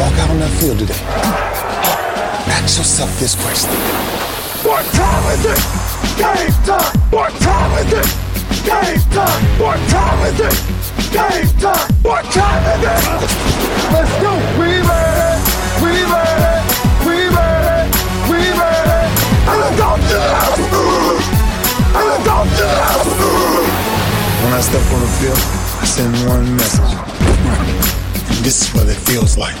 walk out on that field today, ask yourself this question. What time is it? Game time! What time is it? Game time! What time is it? Game time! What time is it? Let's go! We made it! We made it! We made it! We made it! And let's go to the house! And let's go to the house! When I step on the field, I send one message. This is what it feels like.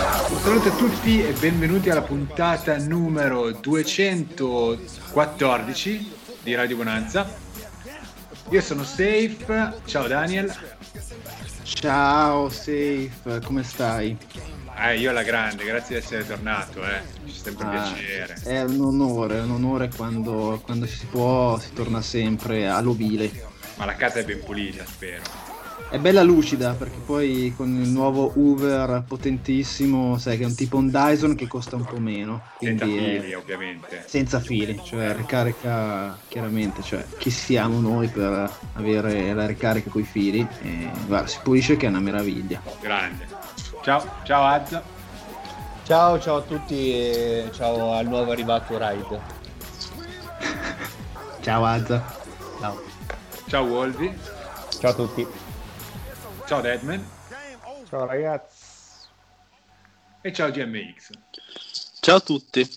house. And let's go to the house. Salute a tutti e benvenuti alla puntata numero 214 di Radio Bonanza. Io sono Safe, ciao Daniel. Ciao Safe, come stai? Eh, io alla grande, grazie di essere tornato, eh. Fa sempre Ah, piacere. È un onore, è un onore quando, quando si può, si torna sempre all'ovile. Ma la casa è ben pulita, spero. È bella lucida perché poi con il nuovo Hoover potentissimo, sai che è un tipo un Dyson che costa un po' meno. Senza fili, ovviamente. senza fili, cioè ricarica chiaramente, cioè chi siamo noi per avere la ricarica coi fili e guarda, si pulisce che è una meraviglia. Grande. Ciao, ciao Azza. Ciao, ciao a tutti e ciao al nuovo arrivato Ride. Ciao Azza. Ciao. Ciao Wolvi. Ciao a tutti. Ciao Deadman. Ciao ragazzi. E ciao GMX. Ciao a tutti.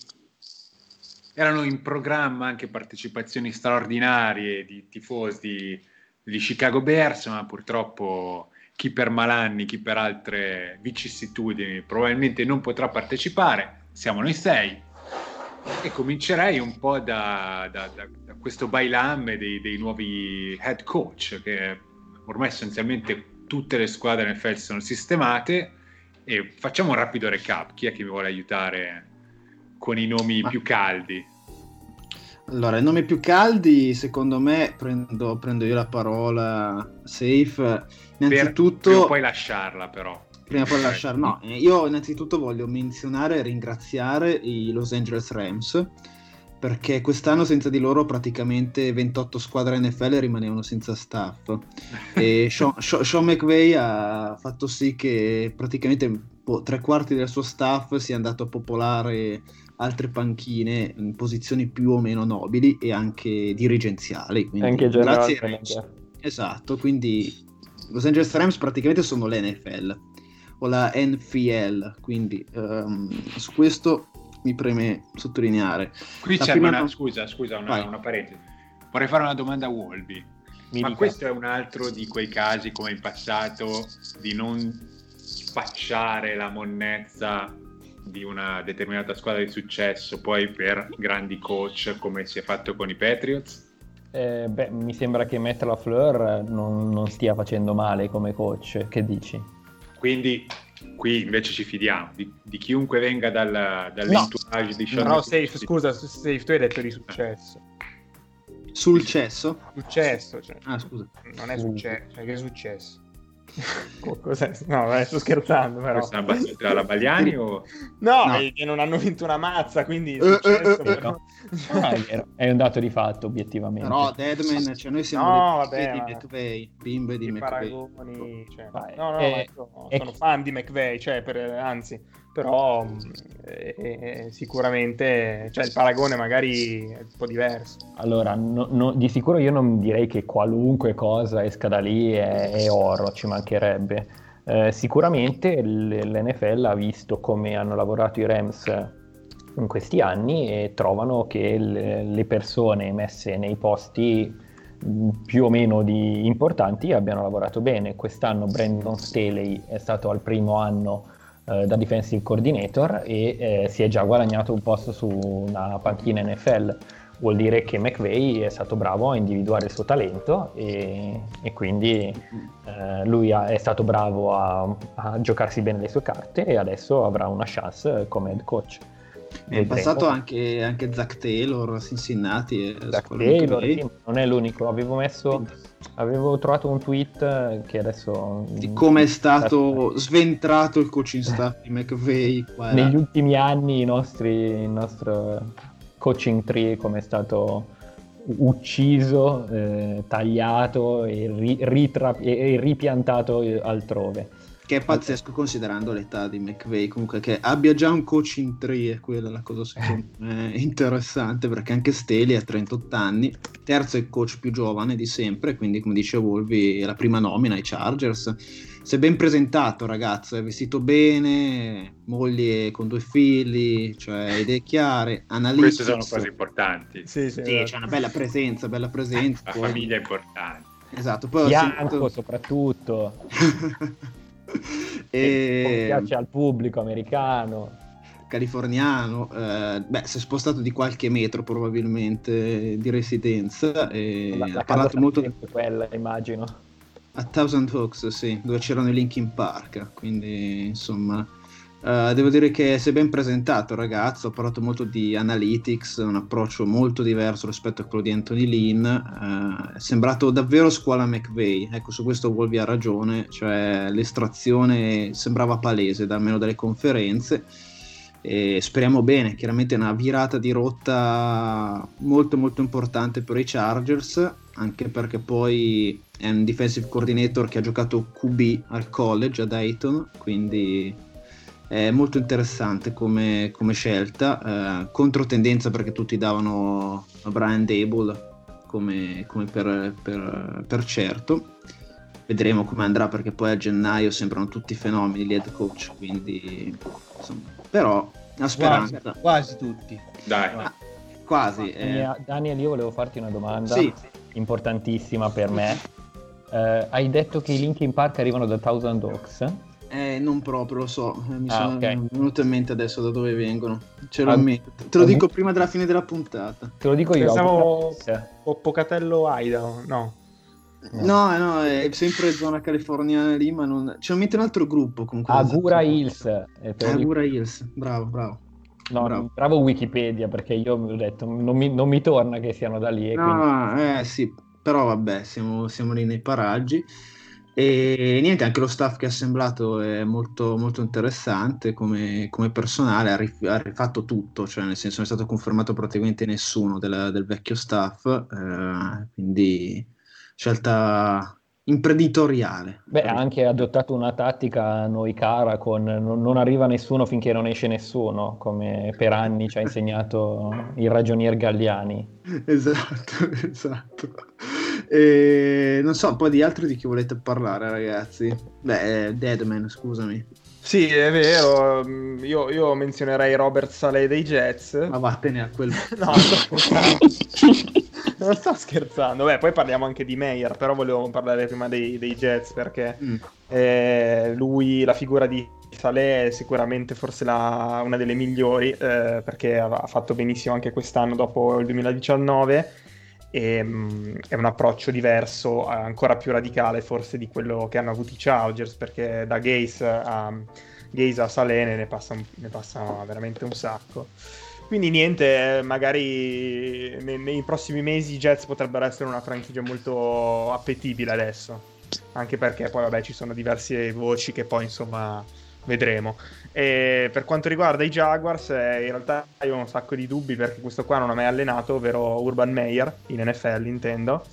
Erano in programma anche partecipazioni straordinarie di tifosi di Chicago Bears, ma purtroppo chi per malanni, chi per altre vicissitudini probabilmente non potrà partecipare. Siamo noi sei. E comincerei un po' da, da- da- da questo bailam dei, dei nuovi head coach, che ormai essenzialmente tutte le squadre NFL sono sistemate. E facciamo un rapido recap. Chi è che mi vuole aiutare con i nomi Ma- più caldi? Allora, i nomi più caldi, secondo me, prendo, prendo io la parola safe. Per Innanzitutto, prima o poi lasciarla, però. prima poi lasciare, no, eh, io innanzitutto voglio menzionare e ringraziare i Los Angeles Rams perché quest'anno senza di loro praticamente 28 squadre NFL rimanevano senza staff e Sean, Sean- McVay ha fatto sì che praticamente boh, tre quarti del suo staff sia andato a popolare altre panchine in posizioni più o meno nobili e anche dirigenziali. Quindi, Anche grazie Rams. Esatto, quindi Los Angeles Rams praticamente sono l'NFL o la NFL, quindi ehm, su questo mi preme sottolineare. Qui La c'è prima una, scusa, scusa, una, una parentesi. Vorrei fare una domanda a Wolby. Mi Ma dica. questo è un altro di quei casi come in passato di non spacciare la monnezza di una determinata squadra di successo poi per grandi coach come si è fatto con i Patriots? Eh, beh, mi sembra che Matt LaFleur non, non stia facendo male come coach, che dici? Quindi qui invece ci fidiamo di, di chiunque venga dal, dall'entourage di Sean No, safe, scusa, safe, tu hai detto di successo. Sul cesso? Successo, cioè, Ah, scusa. non è successo, cioè, che è successo? Co- Cos'è? No, vabbè, sto scherzando, però. Questa è una battuta alla Bagliani o... No, No. è che non hanno vinto una mazza, quindi Eh, successo, eh, eh, però. Ah, è vero, è un dato di fatto, obiettivamente. Però Deadman, cioè noi siamo No, vabbè, di McVay, bimbe di I McVay. paragoni, cioè, no, no, Eh, e- sono fan di McVeigh, cioè, per- anzi, però eh, eh, sicuramente, cioè, il paragone magari è un po' diverso. Allora, no- no- di sicuro io non direi che qualunque cosa esca da lì è, è oro, ci mancherebbe. Eh, sicuramente l'NFL ha visto come hanno lavorato i Rams in questi anni e trovano che le, persone messe nei posti mh, più o meno di- importanti abbiano lavorato bene. Quest'anno Brandon Staley è stato al primo anno eh, da defensive coordinator e eh, si è già guadagnato un posto su una panchina NFL. Vuol dire che McVay è stato bravo a individuare il suo talento e, e quindi eh, lui ha- è stato bravo a, a giocarsi bene le sue carte e adesso avrà una chance come head coach. È Vedremo. passato anche, anche Zach Taylor a Cincinnati. e Zach Taylor, sì, non è l'unico. Avevo messo, avevo trovato un tweet eh, che adesso Di come è stato sventrato il coaching staff di là. negli ultimi anni i nostri, il nostro coaching tree come è stato ucciso, eh, tagliato e, ri- ritra- e- e ripiantato altrove. Che è pazzesco considerando l'età di McVay. Comunque, che abbia già un coaching tree è quella la cosa secondo me interessante perché anche Staley ha 38 anni, terzo è il coach più giovane di sempre. Quindi, come dice Volvi, è la prima nomina ai Chargers. Si è ben presentato, ragazzo. È vestito bene, moglie con due figli, cioè idee chiare, analitics. Queste sono cose importanti. Sì, sì, Sì, c'è una bella presenza, bella presenza. La poi- famiglia è importante. Esatto, poi Bianco sentito- soprattutto, e... piace al pubblico americano. californiano, eh, beh, si è spostato di qualche metro probabilmente di residenza e La, la ha parlato molto sarebbe quella, immagino. a Thousand Oaks, sì, dove c'erano i Linkin Park, quindi insomma eh, devo dire che si è ben presentato il ragazzo, ha parlato molto di analytics, un approccio molto diverso rispetto a quello di Anthony Lynn, eh, è sembrato davvero scuola McVeigh, ecco su questo Volvi ha ragione, cioè l'estrazione sembrava palese, almeno dalle conferenze. E speriamo bene, chiaramente è una virata di rotta molto molto importante per i Chargers, anche perché poi è un defensive coordinator che ha giocato QB al college a Dayton, quindi è molto interessante come, come scelta, eh, controtendenza perché tutti davano a Brian Dable come, come per, per- per certo. Vedremo come andrà perché poi a gennaio sembrano tutti fenomeni gli head coach, quindi insomma, però la speranza Quasi, quasi tutti. Dai, Ah, quasi. eh. Daniel, Daniel, io volevo farti una domanda Sì. importantissima per me. Eh, hai detto che i Linkin Park arrivano da Thousand Oaks? Eh, non proprio, lo so, eh, mi Ah, sono ok. venuto in mente adesso da dove vengono. Ce l'ho Ah, in mente. Te lo ah, dico prima della fine della puntata. Te lo dico io. Pensavo- O Pocatello Idaho, no. No, no, è sempre zona californiana lì, ma non... C'è in mente un altro gruppo comunque. Agura Hills. eh, Agura Hills, bravo, bravo. No, bravo. bravo Wikipedia perché io ho detto non mi, non mi torna che siano da lì. e quindi- No, eh sì, però vabbè, siamo, siamo lì nei paraggi. E niente, anche lo staff che ha assemblato è molto, molto interessante come, come personale, ha, rif- ha rifatto tutto, cioè nel senso non è stato confermato praticamente nessuno della- del vecchio staff, eh, quindi scelta imprenditoriale. Beh, ha anche adottato una tattica noi cara con non arriva nessuno finché non esce nessuno, come per anni ci ha insegnato il ragionier Galliani. Esatto, esatto. E non so, poi di altro di chi volete parlare, ragazzi? Beh, eh, Deadman, scusami. Sì, è vero. mm, Io, io menzionerei Robert Saleh dei Jets. Ma vattene a quel... No, sto scherzando. non sto scherzando. Beh, poi parliamo anche di Meyer, però volevo parlare prima dei, dei Jets perché Mm. eh, lui, la figura di Saleh è sicuramente forse la- una delle migliori eh, perché ha, ha fatto benissimo anche quest'anno dopo il 2019 e mm, è un approccio diverso, ancora più radicale forse di quello che hanno avuto i Chargers perché da Gaze a, Gaze a Saleh ne passa, ne passa veramente un sacco. Quindi niente, magari nei, nei prossimi mesi i Jets potrebbero essere una franchigia molto appetibile adesso. Anche perché poi vabbè ci sono diverse voci che poi insomma vedremo. E per quanto riguarda i Jaguars, eh, in realtà io ho un sacco di dubbi perché questo qua non ha mai allenato, ovvero Urban Meyer in NFL intendo.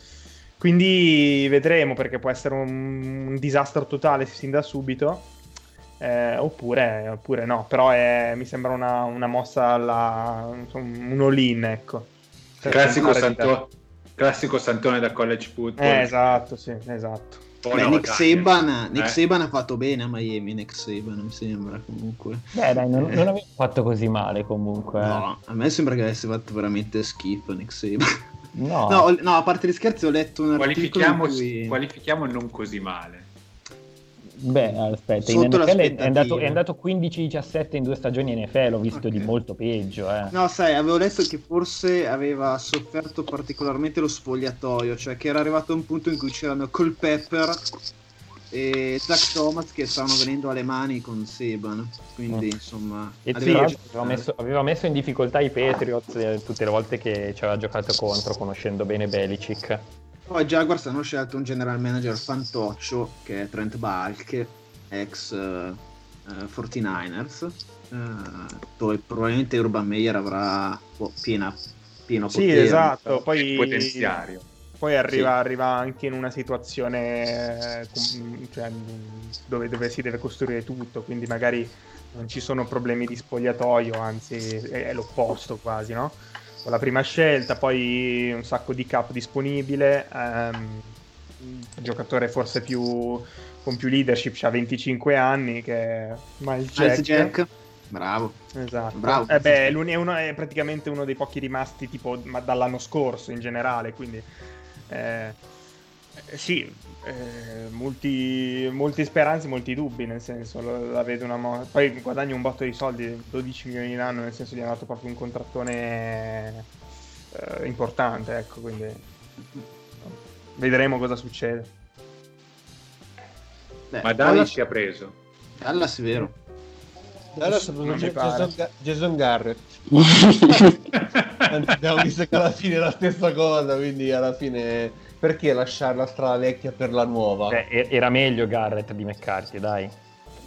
Quindi vedremo perché può essere un, un disastro totale sin da subito. Eh, oppure, oppure no, però è- mi sembra una, una mossa alla insomma, un all-in, ecco. Classico, Santo- classico Santone da college football. Eh, esatto, sì, esatto. Poi Beh, no, Nick, Saban, Nick eh. Saban ha fatto bene a Miami, Nick Saban mi sembra comunque. Beh, dai, non, non avevo fatto così male comunque. eh. No, a me sembra che avesse fatto veramente schifo Nick Saban. No. No, no, a parte gli scherzi ho letto un articolo Qualifichiamo, cui... qualifichiamo non così male. Beh, aspetta, in NFL è- andato, è andato 15-17 in due stagioni NFL, ho visto Ok. di molto peggio. Eh. No, sai, avevo letto che forse aveva sofferto particolarmente lo spogliatoio, cioè che era arrivato a un punto in cui c'erano Cole Pepper e Zach Thomas che stavano venendo alle mani con Seban. Quindi, Mm. insomma, E sì, aveva messo, aveva messo in difficoltà i Patriots eh, tutte le volte che ci aveva giocato contro, conoscendo bene Belichick. Poi i Jaguars hanno scelto un general manager fantoccio che è Trent Balk, ex eh, eh, 49ers, eh, dove probabilmente Urban Meyer avrà boh, piena, pieno Sì, potere. esatto. Poi, potenziario. poi arriva, arriva anche in una situazione eh, cioè, dove, dove si deve costruire tutto, quindi magari non ci sono problemi di spogliatoio, anzi è l'opposto quasi, no? Con la prima scelta, poi un sacco di cap disponibile, ehm, giocatore forse più con più leadership, ha 25 anni, che è Miles Miles Jack. Jack, bravo. Esatto. Bravo. Eh beh, è, uno- è praticamente uno dei pochi rimasti tipo ma dall'anno scorso in generale, quindi eh, sì, eh, molti, molti speranze, molti dubbi, nel senso la vedo una mo- poi guadagna un botto di soldi, 12 milioni l'anno, nel senso gli hanno dato proprio un contrattone eh, importante, ecco, quindi vedremo cosa succede. Beh, Ma Dallas si ha preso. Dallas è vero. Dallas ha preso. Jason, Ga- Jason Garrett. Anzi, abbiamo visto che alla fine è la stessa cosa, quindi alla fine perché lasciare la strada vecchia per la nuova? Beh, e- era meglio Garrett di McCarthy, dai.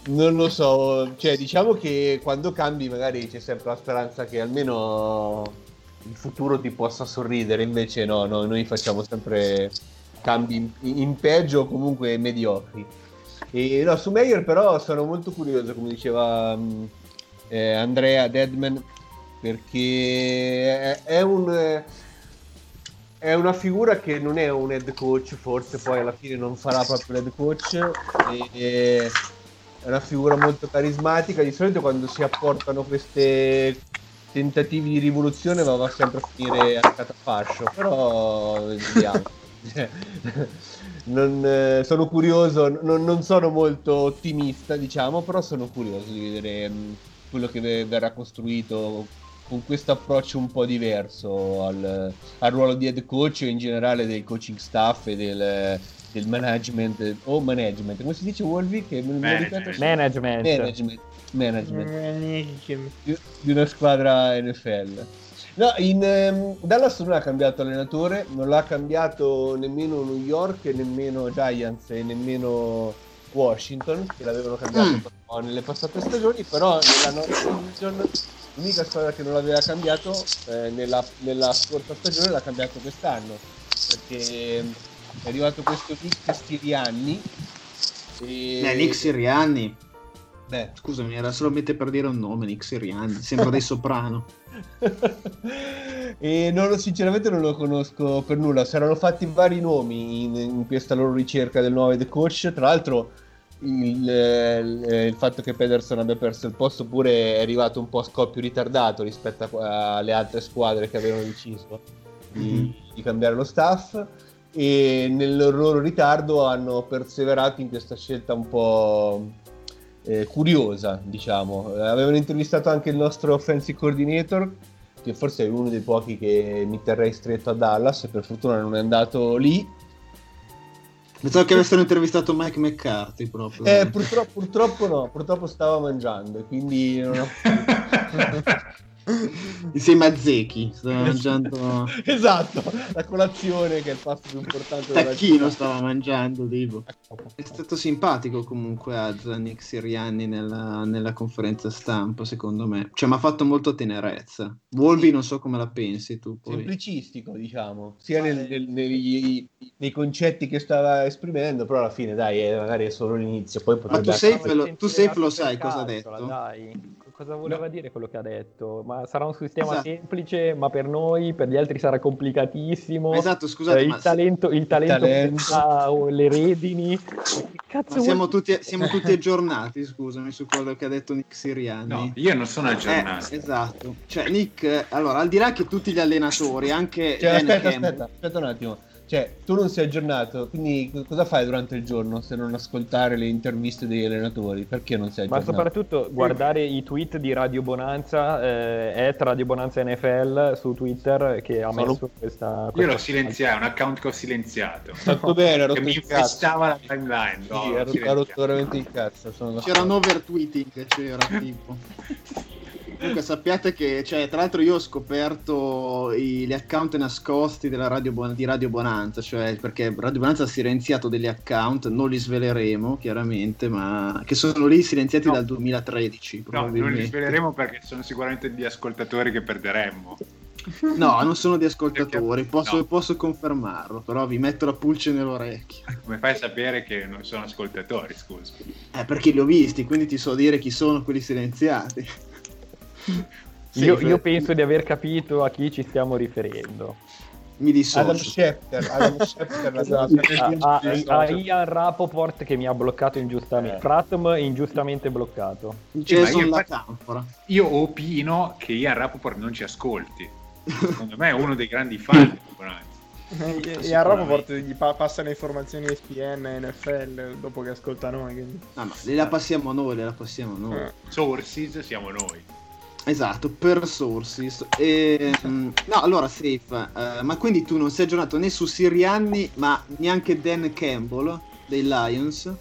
Non lo so, cioè diciamo che quando cambi magari c'è sempre la speranza che almeno il futuro ti possa sorridere, invece no, no, noi facciamo sempre cambi in, in peggio o comunque mediocri. E no, su Meyer però sono molto curioso, come diceva mh, eh, Andrea Deadman, perché è, è un... eh, è una figura che non è un head coach, forse poi alla fine non farà proprio l'head coach. È una figura molto carismatica. Di solito quando si apportano questi tentativi di rivoluzione va, va sempre a finire a catafascio. Però vediamo. Non, eh, sono curioso, non, non sono molto ottimista, diciamo, però sono curioso di vedere mh, quello che ve- verrà costruito con questo approccio un po' diverso al, al ruolo di head coach e in generale del coaching staff e del, del management o management come si dice Wolvi che Management. ripeto Management. management, management di, una squadra NFL no in ehm, Dallas non ha cambiato allenatore non l'ha cambiato nemmeno New York e nemmeno Giants e nemmeno Washington che l'avevano cambiato Mm. nelle passate stagioni però nella North Division l'unica squadra che non l'aveva cambiato eh, nella, nella scorsa stagione l'ha cambiato quest'anno perché ehm, è arrivato questo Nick Sirianni e... Eh, Nick Sirianni. Beh, Scusami, era solamente per dire un nome, Nick Sirianni. Sembra dei soprano. e non lo- sinceramente non lo conosco per nulla. Si erano fatti vari nomi in, in questa loro ricerca del nuovo head coach. Tra l'altro, il, eh, il fatto che Pederson abbia perso il posto pure è arrivato un po' a scoppio ritardato rispetto a- alle altre squadre che avevano deciso di, Mhm. di cambiare lo staff. E nel loro ritardo hanno perseverato in questa scelta un po' eh, curiosa, diciamo. Avevano intervistato anche il nostro offensive coordinator, che forse è uno dei pochi che mi terrei stretto a Dallas, per fortuna non è andato lì. Pensavo che avessero intervistato Mike McCarthy proprio. Eh, purtroppo, purtroppo no, purtroppo stava mangiando, quindi non ho... Insieme a Zeki. Stava mangiando... esatto, la colazione che è il pasto più importante della Tacchino stava mangiando, tipo. È stato simpatico comunque Az Nick Sirianni nella, nella conferenza stampa, secondo me. Cioè, mi ha fatto molto tenerezza. Volvi, non so come la pensi tu. Poi. semplicistico, diciamo, sia nel- nel- negli- nei concetti che stava esprimendo, però alla fine, dai, è- magari è solo l'inizio, poi potrebbe tu essere- sei- lo- tu safe lo sai cosa ha detto? Dai, cosa voleva dire quello che ha detto? Ma sarà un sistema Esatto. semplice, ma per noi, per gli altri sarà complicatissimo. Esatto, scusate, Eh, il, ma, talento, il talento, talento. porta le redini. Siamo, tutti, siamo tutti aggiornati, scusami, su quello che ha detto Nick Sirianni. No, io non sono aggiornato. Eh, esatto. Cioè, Nick, eh, allora, al di là che tutti gli allenatori, anche Cioè, aspetta, Campbell- aspetta, aspetta un attimo. Cioè, tu non sei aggiornato, quindi co- cosa fai durante il giorno se non ascoltare le interviste degli allenatori? Perché non sei Ma aggiornato? soprattutto guardare i tweet di Radio Bonanza, eh, at Radio Bonanza NFL su Twitter che ha Sono- messo questa... Io questa- l'ho silenziato, è un account che ho silenziato. Fatto bene, ha che mi infestava la timeline. Sì, no, rotto- ha rotto veramente il cazzo. Sono. C'era un overtweeting, c'era tipo. Comunque sappiate che, cioè, tra l'altro io ho scoperto i- gli account nascosti della radio di Radio Bonanza, cioè perché Radio Bonanza ha silenziato degli account, non li sveleremo chiaramente, ma che sono lì silenziati No. dal 2013 No, non li sveleremo perché sono sicuramente gli ascoltatori che perderemmo. No, non sono di ascoltatori, posso, No. posso confermarlo, però vi metto la pulce nell'orecchio. Come fai a sapere che non sono ascoltatori, scusa? Eh, perché li ho visti, quindi ti so dire chi sono quelli silenziati. Io, Sì, io penso di aver capito a chi ci stiamo riferendo. Mi Adam dissocio. Schefter, Adam Schefter Esatto, a, a- a Ian Rapoport che mi ha bloccato ingiustamente. Eh. Ingiustamente bloccato. Jason io. Io opino che Ian Rappaport non ci ascolti. Secondo me è uno dei grandi fan. E, a Rapoport gli pa- passano informazioni ESPN e NFL dopo che ascolta noi. Quindi. Ah, ma la passiamo noi, la passiamo noi. Eh. Sources siamo noi. Esatto, per sources. E, mm, no, allora, Safe, eh, ma quindi tu non sei aggiornato né su Sirianni, ma neanche Dan Campbell dei Lions?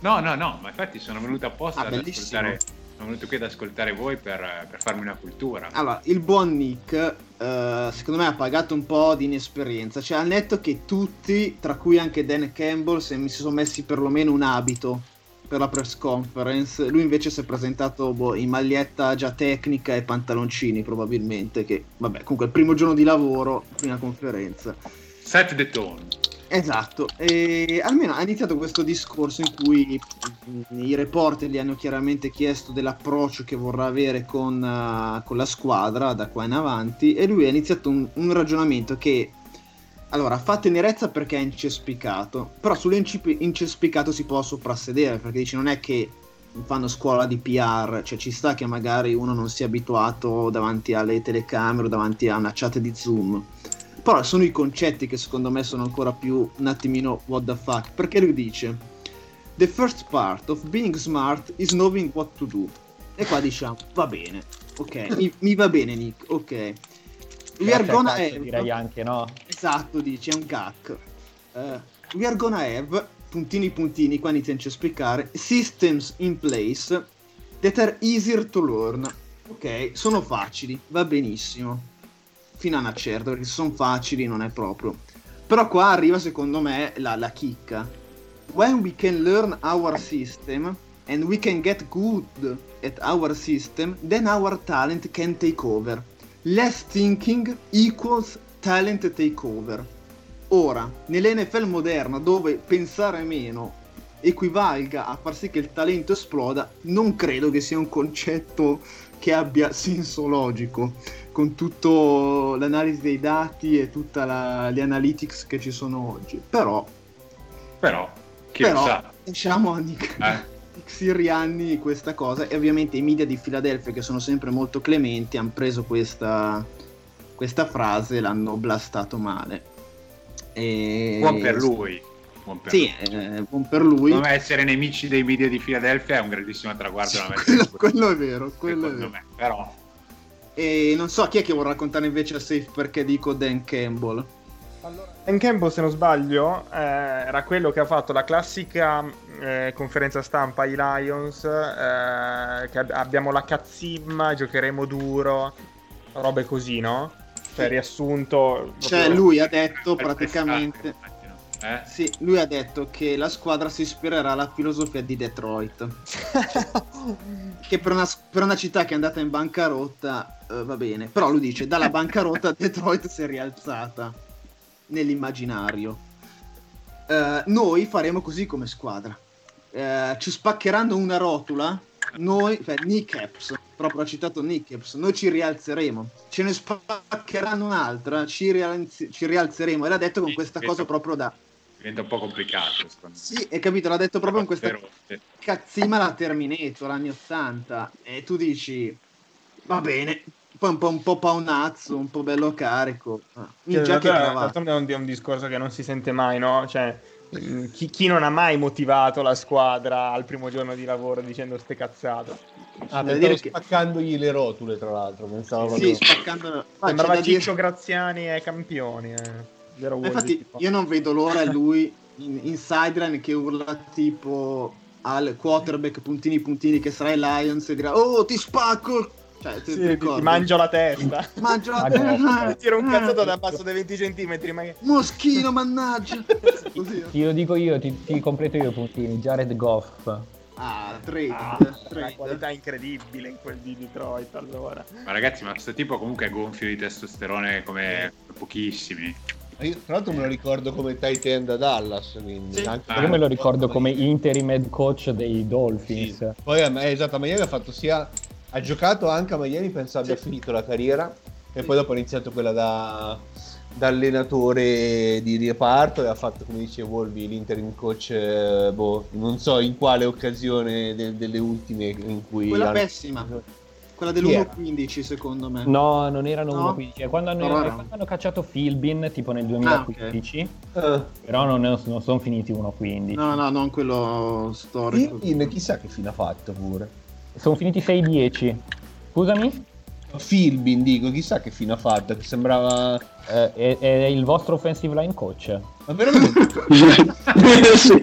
No, no, no, ma infatti sono venuto apposta Ah, ad bellissimo. ascoltare. Sono venuto qui ad ascoltare voi per, per farmi una cultura. Allora, il buon Nick, eh, secondo me, ha pagato un po' di inesperienza. Cioè, al netto che tutti, tra cui anche Dan Campbell, se mi si sono messi perlomeno un abito per la press conference, lui invece si è presentato boh, in maglietta già tecnica e pantaloncini, probabilmente. Che, vabbè, comunque, il primo giorno di lavoro, prima conferenza. Set the tone. Esatto, e almeno ha iniziato questo discorso in cui mm, i reporter gli hanno chiaramente chiesto dell'approccio che vorrà avere con, eh, con la squadra da qua in avanti e lui ha iniziato un, un ragionamento che allora fa tenerezza perché è incespicato, però sull'incespicato si può soprassedere perché dice non è che fanno scuola di PR, cioè ci sta che magari uno non sia abituato davanti alle telecamere o davanti a una chat di Zoom. Però sono i concetti che secondo me sono ancora più un attimino what the fuck. Perché lui dice: The first part of being smart is knowing what to do. E qua diciamo: va bene, ok, mi, mi va bene, Nick, ok. We are gonna have. direi anche no. Esatto, dice, è un gag. Eh, we are gonna have, puntini puntini, qua inizia a spiegare, systems in place that are easier to learn. Ok, sono facili, va benissimo. Fino a una certa, perché se sono facili non è proprio. Però qua arriva secondo me la, la chicca. When we can learn our system and we can get good at our system, then our talent can take over. Less thinking equals talent takeover. Ora, nell'NFL moderna, dove pensare meno equivalga a far sì che il talento esploda, non credo che sia un concetto che abbia senso logico, con tutto l'analisi dei dati e tutte le analytics che ci sono oggi. Però, Però, chi però lo sa? lasciamo a Nick, Eh? Sirianni questa cosa e ovviamente i media di Filadelfia che sono sempre molto clementi hanno preso questa, questa frase e l'hanno blastato male. E... Buon per lui. Buon per Sì, lui. eh, buon per lui. Secondo me essere nemici dei media di Filadelfia è un grandissimo traguardo Sì, quello, quello è vero, quello è vero. me. Però, E non so chi è che vorrà raccontare invece a Safe perché dico Dan Campbell. Dan Campbell, se non sbaglio, eh, era quello che ha fatto la classica eh, conferenza stampa ai Lions, eh, che ab- abbiamo la cazzimma, giocheremo duro, robe così, no? Cioè, riassunto... Cioè, lui ha detto praticamente. Eh? Sì, lui ha detto che la squadra si ispirerà alla filosofia di Detroit. Che per una, per una città che è andata in bancarotta eh, va bene. Però lui dice: dalla bancarotta Detroit si è rialzata nell'immaginario. Eh, noi faremo così come squadra. Eh, ci spaccheranno una rotula. Noi, cioè kneecaps, proprio ha citato kneecaps, noi ci rialzeremo. Ce ne spaccheranno un'altra, ci, rialzi- ci rialzeremo. E l'ha detto con questa cosa proprio da. Diventa un po' complicato. Sì, hai capito, l'ha detto proprio in questa cazzima la Terminator anni 80 e tu dici va bene poi un po', un po' paonazzo, un po' bello carico. Ah, Cioè, e cravatta. d'altronde è un, è un discorso che non si sente mai, no? Cioè, chi, chi non ha mai motivato la squadra al primo giorno di lavoro dicendo ste cazzate? Ah, pensavo dire che- spaccandogli le rotule, tra l'altro. Pensavo Sì, proprio- spaccando... Ah, c'è Sembrava da dire- Ciccio Graziani ai campioni. Eh. Di Infatti, tipo. io non vedo l'ora lui in, in sideline che urla tipo al quarterback puntini puntini che sarà il Lions e dirà Oh ti spacco cioè, ti, Sì, ti ti, mangio la testa. Mangio la no. Tiro un cazzato da basso dei 20 centimetri. Ma. Moschino mannaggia Così. Ti lo dico io, ti, ti completo io i puntini. Jared Goff. Ah, trade, Ah, trade. una qualità incredibile in quel di Detroit allora. Ma ragazzi, ma questo tipo comunque è gonfio di testosterone come pochissimi. Io, tra l'altro me lo ricordo come tight end da Dallas, quindi Sì. anche- Ah, Io me lo ricordo come interim head coach dei Sì. Dolphins. Poi a- eh, esatto, a Miami ha fatto sia ha giocato anche a Miami, penso abbia finito la carriera e poi dopo ha iniziato quella da, da allenatore di reparto e ha fatto, come dice Volvi, l'interim coach, eh, boh, non so in quale occasione de- delle ultime in cui... Quella hanno- pessima. Quella Chi era? dell'1.15 secondo me No, non erano No? 1-15. Quando hanno, erano- quando hanno cacciato Philbin, tipo nel Ah, 2015, Eh, però non, non sono finiti 1-15. No, no, non quello storico Philbin, chissà che fine ha fatto pure. Sono finiti 6-10. Scusami? Philbin, dico, chissà che fine ha fatto, che sembrava... Eh, è, è il vostro offensive line coach. Ma veramente... sì.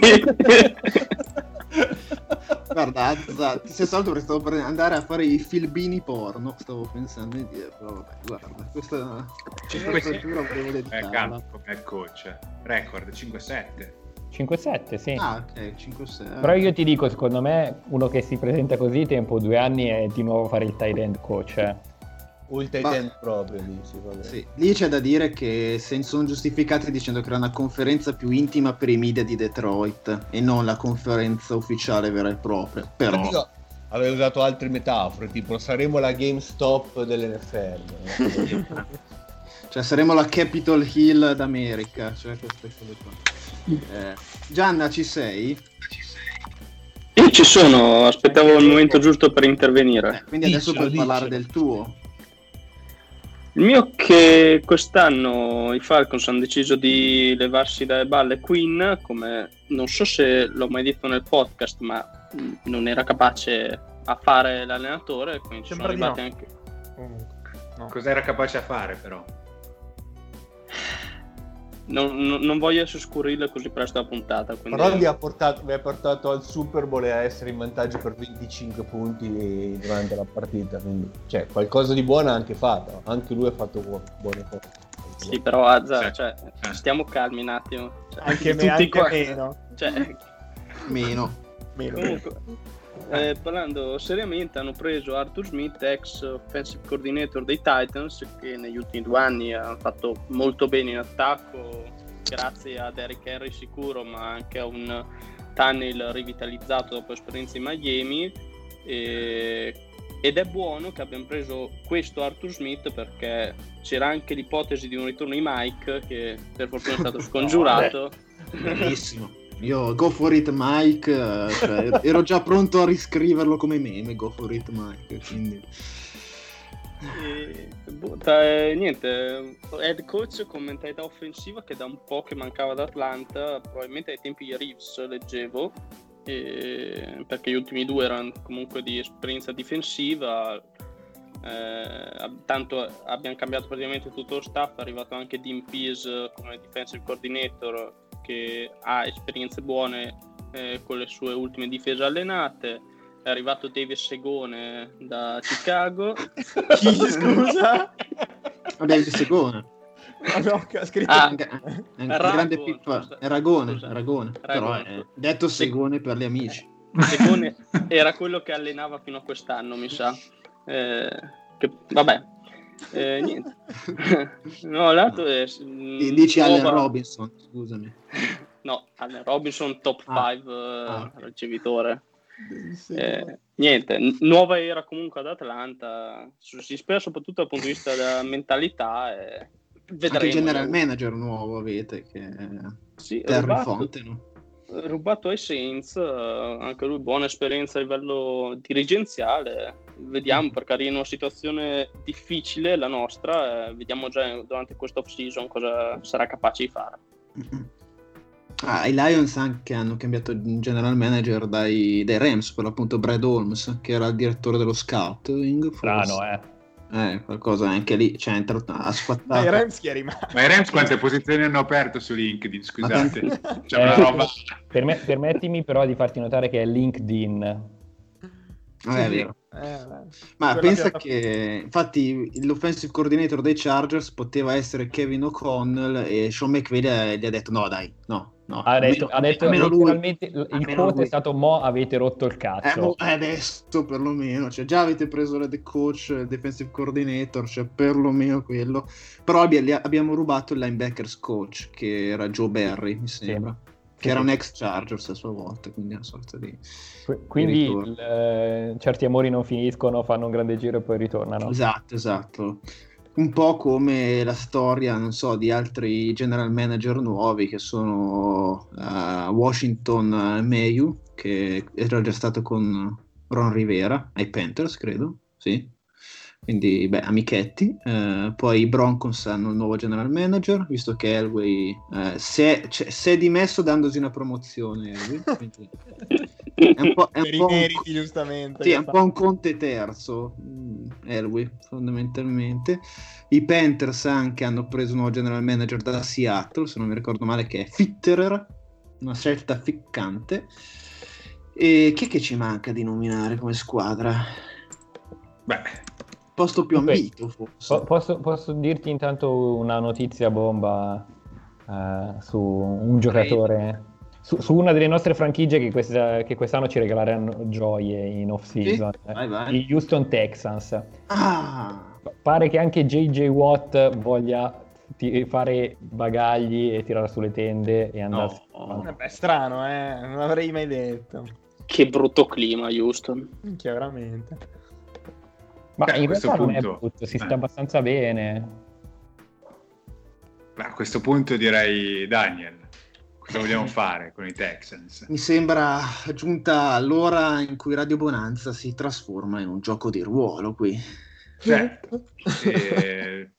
Guarda, Azza, ti sei salto perché stavo per andare a fare i filbini porno. Stavo pensando di dire, però vabbè, guarda, questa cifratura volevo Eh, dedicarla. campo come coach. Record 5-7. 5-7, sì. Ah, ok, 5-6. Però io ti dico, secondo me, uno che si presenta così, tempo due anni, è di nuovo fare il tight end coach. eh. O il tight Ma- end proprio, dici, vabbè. Sì, lì c'è da dire che se sono giustificati dicendo che era una conferenza più intima per i media di Detroit e non la conferenza ufficiale vera e propria. Però, dico, avevo usato altre metafore, tipo saremo la GameStop dell'NFL. cioè, saremo la Capitol Hill d'America. Cioè, queste cose qua. Eh, Gianna, ci sei? Io ci sono, aspettavo il momento giusto per intervenire. Quindi adesso Diccelo, puoi parlare diccelo. del tuo. Il mio è che quest'anno i Falcons hanno deciso di levarsi dalle balle Queen, come non so se l'ho mai detto nel podcast, ma mh, non era capace a fare l'allenatore, quindi ci sono Sembra arrivati no. anche... No. Cos'era capace a fare però? Non, non- non voglio essere scurrile così presto la puntata, quindi... Però vi ha, portato, vi ha portato al Super Bowl e a essere in vantaggio per 25 punti durante la partita. Quindi, cioè, qualcosa di buono ha anche fatto. Anche lui ha fatto buo- buone cose. Sì, però Azza, Sì. cioè, Eh. stiamo calmi un attimo. Cioè, Anche, me, tutti anche qua- meno. Cioè, Meno. Meno. Comunque, eh, parlando seriamente, hanno preso Arthur Smith, ex offensive coordinator dei Titans, che negli ultimi due anni ha fatto molto bene in attacco, grazie a Derrick Henry sicuro, ma anche a un tunnel rivitalizzato dopo esperienza in Miami. E- ed è buono che abbiamo preso questo Arthur Smith perché c'era anche l'ipotesi di un ritorno di Mike, che per fortuna è stato scongiurato. Bellissimo. Io go for it Mike, eh, cioè, ero già pronto a riscriverlo come meme, go for it Mike, quindi... E, boh, tra- eh, niente, head coach con mentalità offensiva che da un po' che mancava ad Atlanta, probabilmente ai tempi di Reeves leggevo, e- perché gli ultimi due erano comunque di esperienza difensiva. eh, tanto abbiamo cambiato praticamente tutto lo staff, è arrivato anche Dean Pease come defensive coordinator che ha esperienze buone eh, con le sue ultime difese allenate. È arrivato David Segone da Chicago. Chi, scusa? Vabbè, il Segone. Ah, no, ha scritto... Ah, Anche- anche Rago, grande pippa. Ragone, è Ragone. Però Ragone. è detto Segone per gli amici. Segone era quello che allenava fino a quest'anno, mi sa. Eh, che- vabbè, Eh, niente. no, l'altro è... mm, Di- Dici Allen nuova- Robinson, scusami. No, Allen Robinson top Ah. 5 Ah, ok. ricevitore. Eh, niente, nuova era comunque ad Atlanta, si spera soprattutto dal punto di vista della mentalità. E vedremo. Anche general manager nuovo avete, che è Sì, Terry rubato, Fonteno. rubato ai Saints, eh, anche lui buona esperienza a livello dirigenziale. Vediamo perché in una situazione difficile la nostra, eh, vediamo già durante questo off season cosa sarà capace di fare. Ah, I Lions anche hanno cambiato general manager dai, dai Rams per l'appunto Brad Holmes che era il direttore dello scouting Strano, eh. Eh, qualcosa anche lì, cioè, entra, ha squattato. Ma i Rams chi è rimasto? Ma i Rams quante posizioni hanno aperto su LinkedIn? Scusate, c'è una Eh, roba. perme- permettimi però di farti notare che è LinkedIn. Ah, è vero. Eh. Ma pensa piatta- che infatti l'offensive coordinator dei Chargers poteva essere Kevin O'Connell e Sean McVay gli ha detto no dai, no, no. Ha detto, almeno- ha detto almeno lui. letteralmente il quote è stato mo avete rotto il Eh, cazzo. mo- eh, adesso perlomeno, cioè, già avete preso il coach, il defensive coordinator, cioè perlomeno quello. Però abbi- abbiamo rubato il linebackers coach, che era Joe Barry, mi sembra. Che era un ex Chargers a sua volta, quindi una sorta di... Qu- Quindi ritorno. il, eh, certi amori non finiscono, fanno un grande giro e poi ritornano. Esatto, esatto. Un po' come la storia, non so, di altri general manager nuovi che sono eh, Washington eh, Mayu, che era già stato con Ron Rivera ai Panthers, credo, sì. Quindi, beh, amichetti. Eh, poi i Broncos hanno il nuovo general manager, visto che Elway eh, si, è, cioè, si è dimesso dandosi una promozione. Elway, quindi è un po', è un per i po' un- meriti, giustamente. sì, è un po' un Conte terzo, mm, Elway, fondamentalmente. I Panthers anche hanno preso un nuovo general manager da Seattle, se non mi ricordo male, che è Fitterer, una scelta ficcante. E chi è che ci manca di nominare come squadra? Beh, Posto più Beh, ambito, forse. Po- posso, posso dirti intanto una notizia bomba eh, su un giocatore, su, su una delle nostre franchigie che, questa- che quest'anno ci regaleranno gioie in off-season, Sì? Vai, vai. gli Houston Texans. Ah, Pa- Pare che anche JJ Watt voglia ti- fare bagagli e tirare sulle tende e andarsi. No. Eh beh, strano, eh, non l'avrei mai detto. Che brutto clima, Houston. Minchia, veramente. Ma Beh, in questo non è punto- brutto, si eh. sta abbastanza bene. beh, a questo punto direi Daniel, cosa vogliamo fare con i Texans? mi sembra giunta l'ora in cui Radio Bonanza si trasforma in un gioco di ruolo qui. Certo. Eh,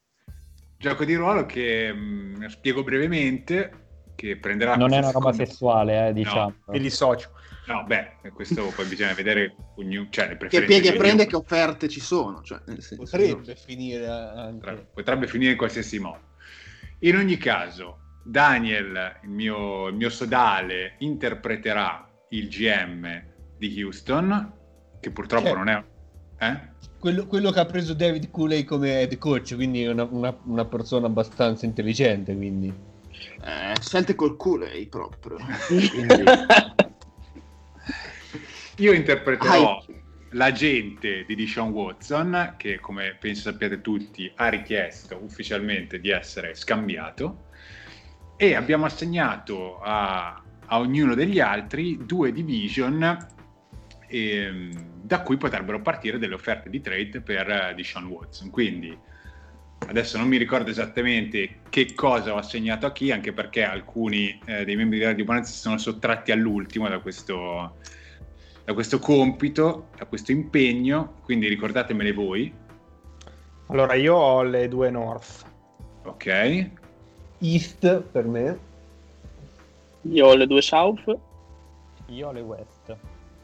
gioco di ruolo che mh, spiego brevemente, che prenderà... Non è una roba seconda- sessuale, eh, diciamo. Mi dissocio. No, beh, questo poi bisogna vedere ognuno, cioè, le Che preferenze pieghe di prende, ognuno. che offerte ci sono. Cioè, Potrebbe finire anche. Potrebbe, potrebbe finire in qualsiasi modo. In ogni caso, Daniel, il mio, il mio sodale, interpreterà il GM di Houston, che purtroppo Certo. non è... Eh? Quello, quello che ha preso David Cooley come head coach, quindi è una, una- una persona abbastanza intelligente, quindi. Eh, scelte col eh, proprio. Quindi, Io interpreterò Ah, l'agente di Deshaun Watson, che come penso sappiate tutti ha richiesto ufficialmente di essere scambiato, e abbiamo assegnato a, a ognuno degli altri due division ehm, da cui potrebbero partire delle offerte di trade per eh, Deshaun Watson. Quindi adesso non mi ricordo esattamente che cosa ho assegnato a chi, anche perché alcuni eh, dei membri di Radio Bonanza si sono sottratti all'ultimo da questo, da questo compito, da questo impegno, quindi ricordatemele voi, Allora, io ho le due North. ok? East per me. Io ho le due South. Io ho le West.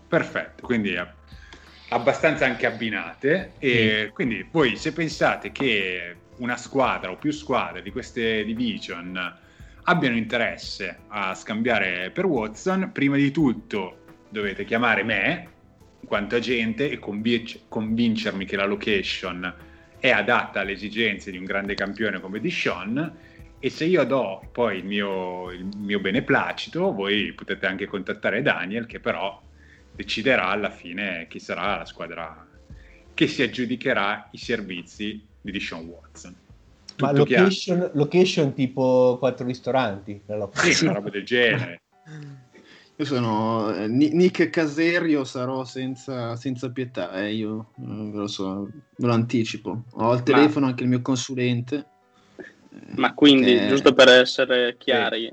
Perfetto, quindi abbastanza anche abbinate e quindi voi se pensate che una squadra o più squadre di queste division abbiano interesse a scambiare per Watson, prima di tutto dovete chiamare me in quanto agente e convinc- convincermi che la location è adatta alle esigenze di un grande campione come Dishon e se io do poi il mio, il mio beneplacito voi potete anche contattare Daniel che però deciderà alla fine chi sarà la squadra che si aggiudicherà i servizi di Deshaun Watson. Ma Tutto location, location tipo quattro ristoranti. Sì, una roba del genere. io sono eh, Ni- Nick Caserio, sarò senza, senza pietà. eh, io eh, ve lo so, ve lo anticipo. Ho al telefono anche il mio consulente. eh, Ma quindi, che- giusto per essere chiari,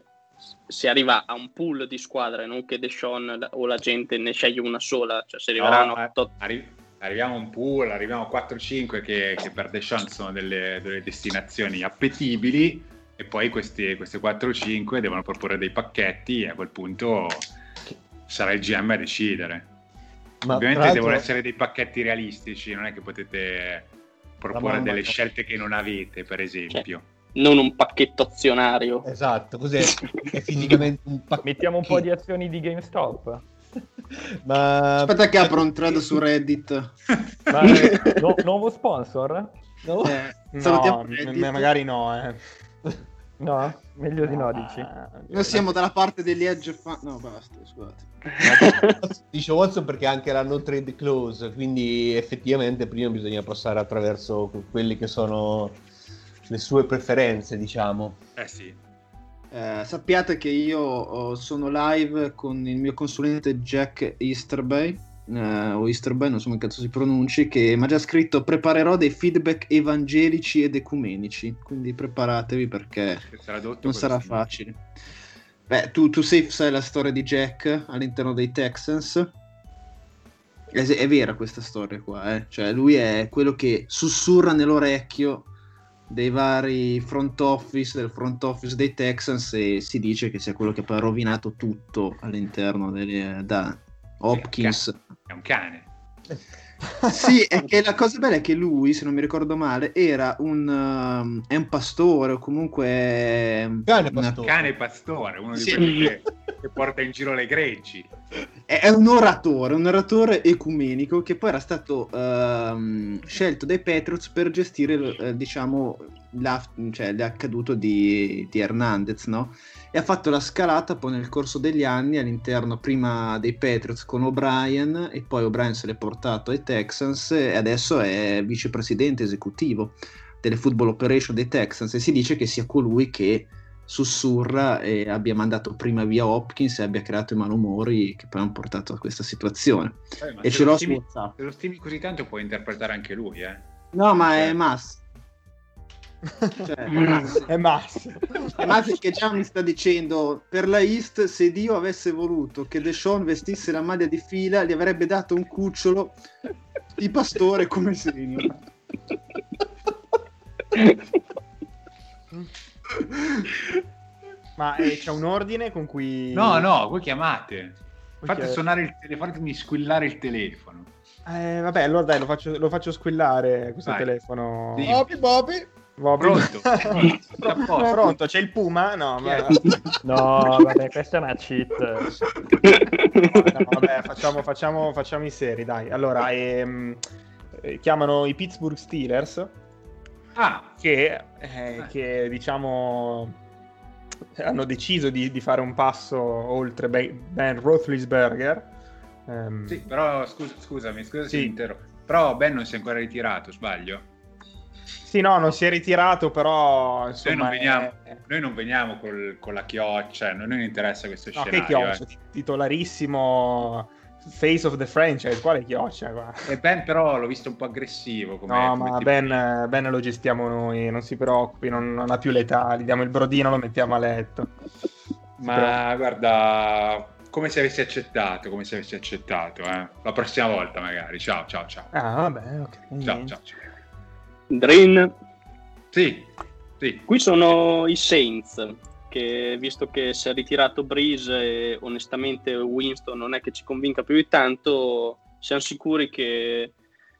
si arriva a un pool di squadre, non che Deshaun o la gente ne sceglie una sola, cioè si arriveranno No, a eh, tot- arri- arriviamo a un pool, arriviamo a 4-5 che, che per Deshaun sono delle, delle destinazioni appetibili e poi questi, queste 4-5 devono proporre dei pacchetti e a quel punto sarà il GM a decidere. Ma Ovviamente devono essere dei pacchetti realistici, non è che potete proporre delle scelte che non avete, per esempio. Non un pacchetto azionario. Esatto, cos'è? È fisicamente un pacchetto. Mettiamo un po' di azioni di GameStop. Ma... Aspetta che apro un thread su Reddit. Ma, eh, no- nuovo sponsor? No? Eh, No, magari no, eh. No? Meglio di no, dici. Noi siamo dalla parte degli Edge fan. No, basta, scusate. Dice Watson perché anche la no trade clause, quindi effettivamente prima bisogna passare attraverso que- quelle che sono le sue preferenze, diciamo. Eh sì. Eh, sappiate che io oh, sono live con il mio consulente Jack Easterbay. Eh, o Easterbay, non so come cazzo si pronunci, che mi ha già scritto preparerò dei feedback evangelici ed ecumenici, quindi preparatevi perché non sarà significa. facile. Beh, tu, tu sai, sai la storia di Jack all'interno dei Texans? È, è vera questa storia qua, eh? Cioè lui è quello che sussurra nell'orecchio dei vari front office, del front office dei Texans e si dice che sia quello che poi ha rovinato tutto all'interno delle, da Hopkins. È un cane. Sì, è che la cosa bella è che lui, se non mi ricordo male, era un, um, è un pastore o comunque um, Cane una- pastore. Cane pastore, uno di Sì. quelli che, che porta in giro le greggi. è è un oratore, un oratore ecumenico che poi era stato ehm, scelto dai Patriots per gestire, eh, diciamo, la- cioè, l'accaduto di, di Hernandez, no? E ha fatto la scalata poi nel corso degli anni all'interno prima dei Patriots con O'Brien e poi O'Brien se l'è portato ai Texans e adesso è vicepresidente esecutivo delle football operation dei Texans e si dice che sia colui che sussurra e abbia mandato prima via Hopkins e abbia creato i malumori che poi hanno portato a questa situazione. Eh, E ce lo l'ho su stimi- WhatsApp. Se lo stimi così tanto puoi interpretare anche lui, eh. No, ma Cioè- è Mas. Cioè, è Max. È Mas che già mi sta dicendo per la East se Dio avesse voluto che Deshaun vestisse la maglia di fila gli avrebbe dato un cucciolo di pastore come segno. Ma eh, c'è un ordine con cui... No, no, voi chiamate. Fate suonare il telefono, fatemi squillare il telefono. Eh, vabbè, allora dai, lo faccio, lo faccio squillare questo Vai. telefono. Sì. Bobby, Bobby. Va Pronto? posto. Pronto, c'è il Puma? No, ma... No, vabbè, questa è una cheat. No, vabbè, facciamo, facciamo, facciamo i seri, dai. Allora, ehm, eh, chiamano i Pittsburgh Steelers, Ah, che, eh, che, diciamo hanno deciso di, di fare un passo oltre Be- Ben Roethlisberger. Ehm, sì, però scusa, scusami, scusa se Sì. mi interrompo. Però Ben non si è ancora ritirato, sbaglio? Sì, no, non si è ritirato, però insomma, noi non veniamo, è- noi non veniamo col- con la chioccia, a noi non interessa questo No, che scenario. chioccia, ti- titolarissimo face of the franchise, quale chioccia? qua? eh. E Ben però l'ho visto un po' aggressivo. Come, No, come ma ben, Ben lo gestiamo noi, non si preoccupi, non, non ha più l'età, gli diamo il brodino, lo mettiamo a letto. Ma guarda, come se avessi accettato, come se avessi accettato, eh. La prossima volta magari. Ciao, ciao, ciao. Ah, vabbè, ok. Ciao, ciao, ciao. Drin, Sì, sì. qui sono i Saints, che visto che si è ritirato Breeze e onestamente Winston non è che ci convinca più di tanto, siamo sicuri che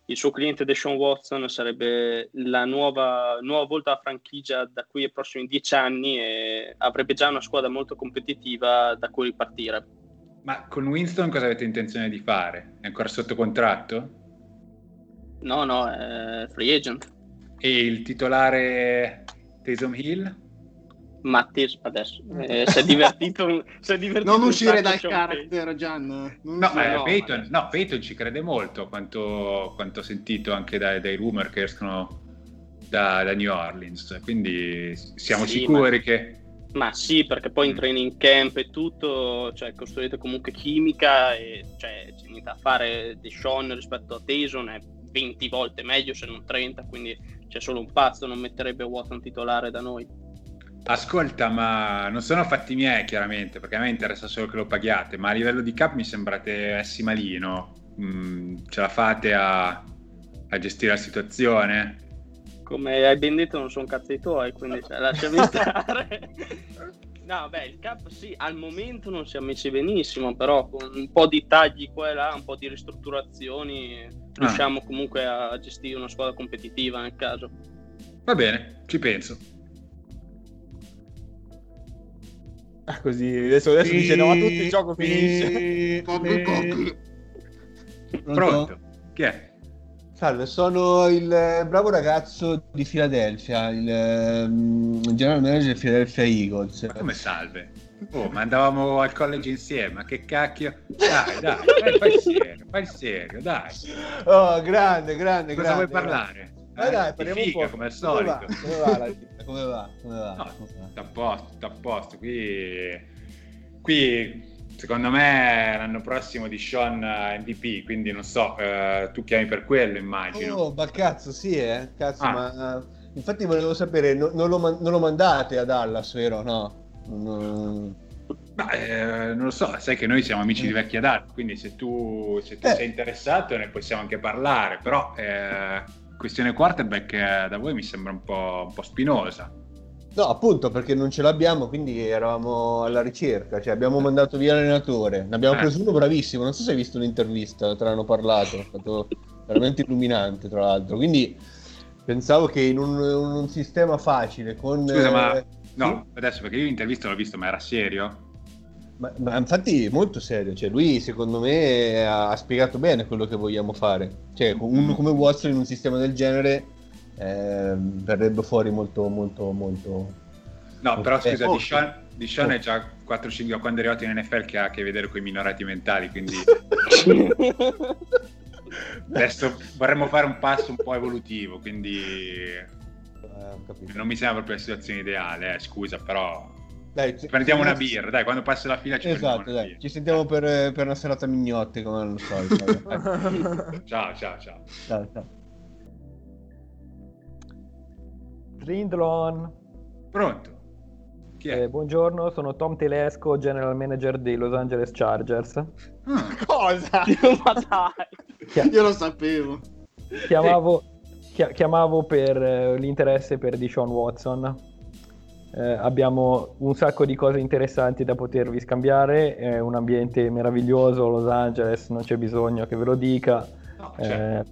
il suo cliente Deshaun Watson sarebbe la nuova, nuova volta alla franchigia da qui ai prossimi dieci anni e avrebbe già una squadra molto competitiva da cui ripartire. Ma con Winston cosa avete intenzione di fare? È ancora sotto contratto? No, no, è free agent. E il titolare Taysom Hill? Mattis adesso eh, si è divertito, si è divertito Non uscire dal Sean character, Gian. Non No, uscire- eh, no, Peyton, no, Peyton ci crede molto, quanto, quanto ho sentito anche dai, dai rumor che escono da, da New Orleans. Quindi siamo Sì, sicuri ma- che... Ma sì, perché poi in Mm. training camp e tutto, cioè costruite comunque chimica e cioè, c'è niente da fare. Deshaun rispetto a Tyson è 20 volte meglio se non 30, quindi c'è solo un pazzo non metterebbe Watson titolare da noi. Ascolta, ma non sono fatti miei chiaramente, perché a me interessa solo che lo paghiate, ma a livello di cap mi sembrate essi malino. mh, ce la fate a, a gestire la situazione? Come hai ben detto, non sono cazzi tuoi, quindi cioè, lasciami stare. No, beh, il cap sì, al momento non siamo messi benissimo, però con un po' di tagli qua e là, un po' di ristrutturazioni, riusciamo comunque a gestire una squadra competitiva nel caso. Va bene, ci penso. Ah, così adesso, adesso dice no, ma tutto il gioco finisce. Pronto? Chi è? Salve, sono il eh, bravo ragazzo di Philadelphia, il ehm, general manager di Philadelphia Eagles. Ma come salve? Oh, ma andavamo al college insieme, ma che cacchio? Dai, dai, dai, fai il serio, fai il serio, dai. Oh, grande, grande, Cosa grande. vuoi parlare? Eh, dai, di parliamo un figa, po'. come al Come va? solito. Come va vita? Come va? Come va? No, Come va? tutto a posto, tutto a posto. Qui, qui secondo me l'anno prossimo di Sean eh, MVP, quindi non so, eh, tu chiami per quello immagino. Oh, ma cazzo, sì, eh? Cazzo, Ah. ma... eh, Infatti volevo sapere, no- non, lo man- non lo mandate a Dallas, vero? No. Non- Ma, eh, non lo so, sai che noi siamo amici di vecchia data, quindi se tu, se tu Eh. sei interessato ne possiamo anche parlare, però eh, questione quarterback eh, da voi mi sembra un po', un po' spinosa. No, appunto perché non ce l'abbiamo, quindi eravamo alla ricerca, cioè abbiamo mandato via l'allenatore, ne abbiamo Eh. preso uno bravissimo, non so se hai visto un'intervista, te l'hanno parlato, è stato veramente illuminante tra l'altro, quindi pensavo che in un, un sistema facile con... Scusa, eh, ma no, adesso perché io l'intervista l'ho visto, ma era serio? Ma, ma infatti molto serio, cioè lui secondo me ha, ha spiegato bene quello che vogliamo fare. Cioè uno come Watson in un sistema del genere eh, verrebbe fuori molto molto molto... No, però Eh, scusa, oh. di Sean, di Sean è già 4-5 quando è arrivato in NFL che ha a che vedere con i minorati mentali, quindi adesso vorremmo fare un passo un po' evolutivo, quindi Eh, non mi sembra proprio la situazione ideale, eh, scusa, però Dai, ci prendiamo una birra, dai, quando passa la fila ci Esatto, dai, ci sentiamo per, per una serata mignotte come al solito. Birra. Ciao, ciao, ciao. ciao, ciao. Rindlon, Pronto? Chi è? eh, buongiorno, sono Tom Telesco, General Manager dei Los Angeles Chargers. Ah, Cosa? Ma dai! Chia- Io lo sapevo. chiamavo, chia- chiamavo per eh, l'interesse per Deshaun Watson. Eh, abbiamo un sacco di cose interessanti da potervi scambiare, è un ambiente meraviglioso, Los Angeles, non c'è bisogno che ve lo dica. no, Eh, cioè, la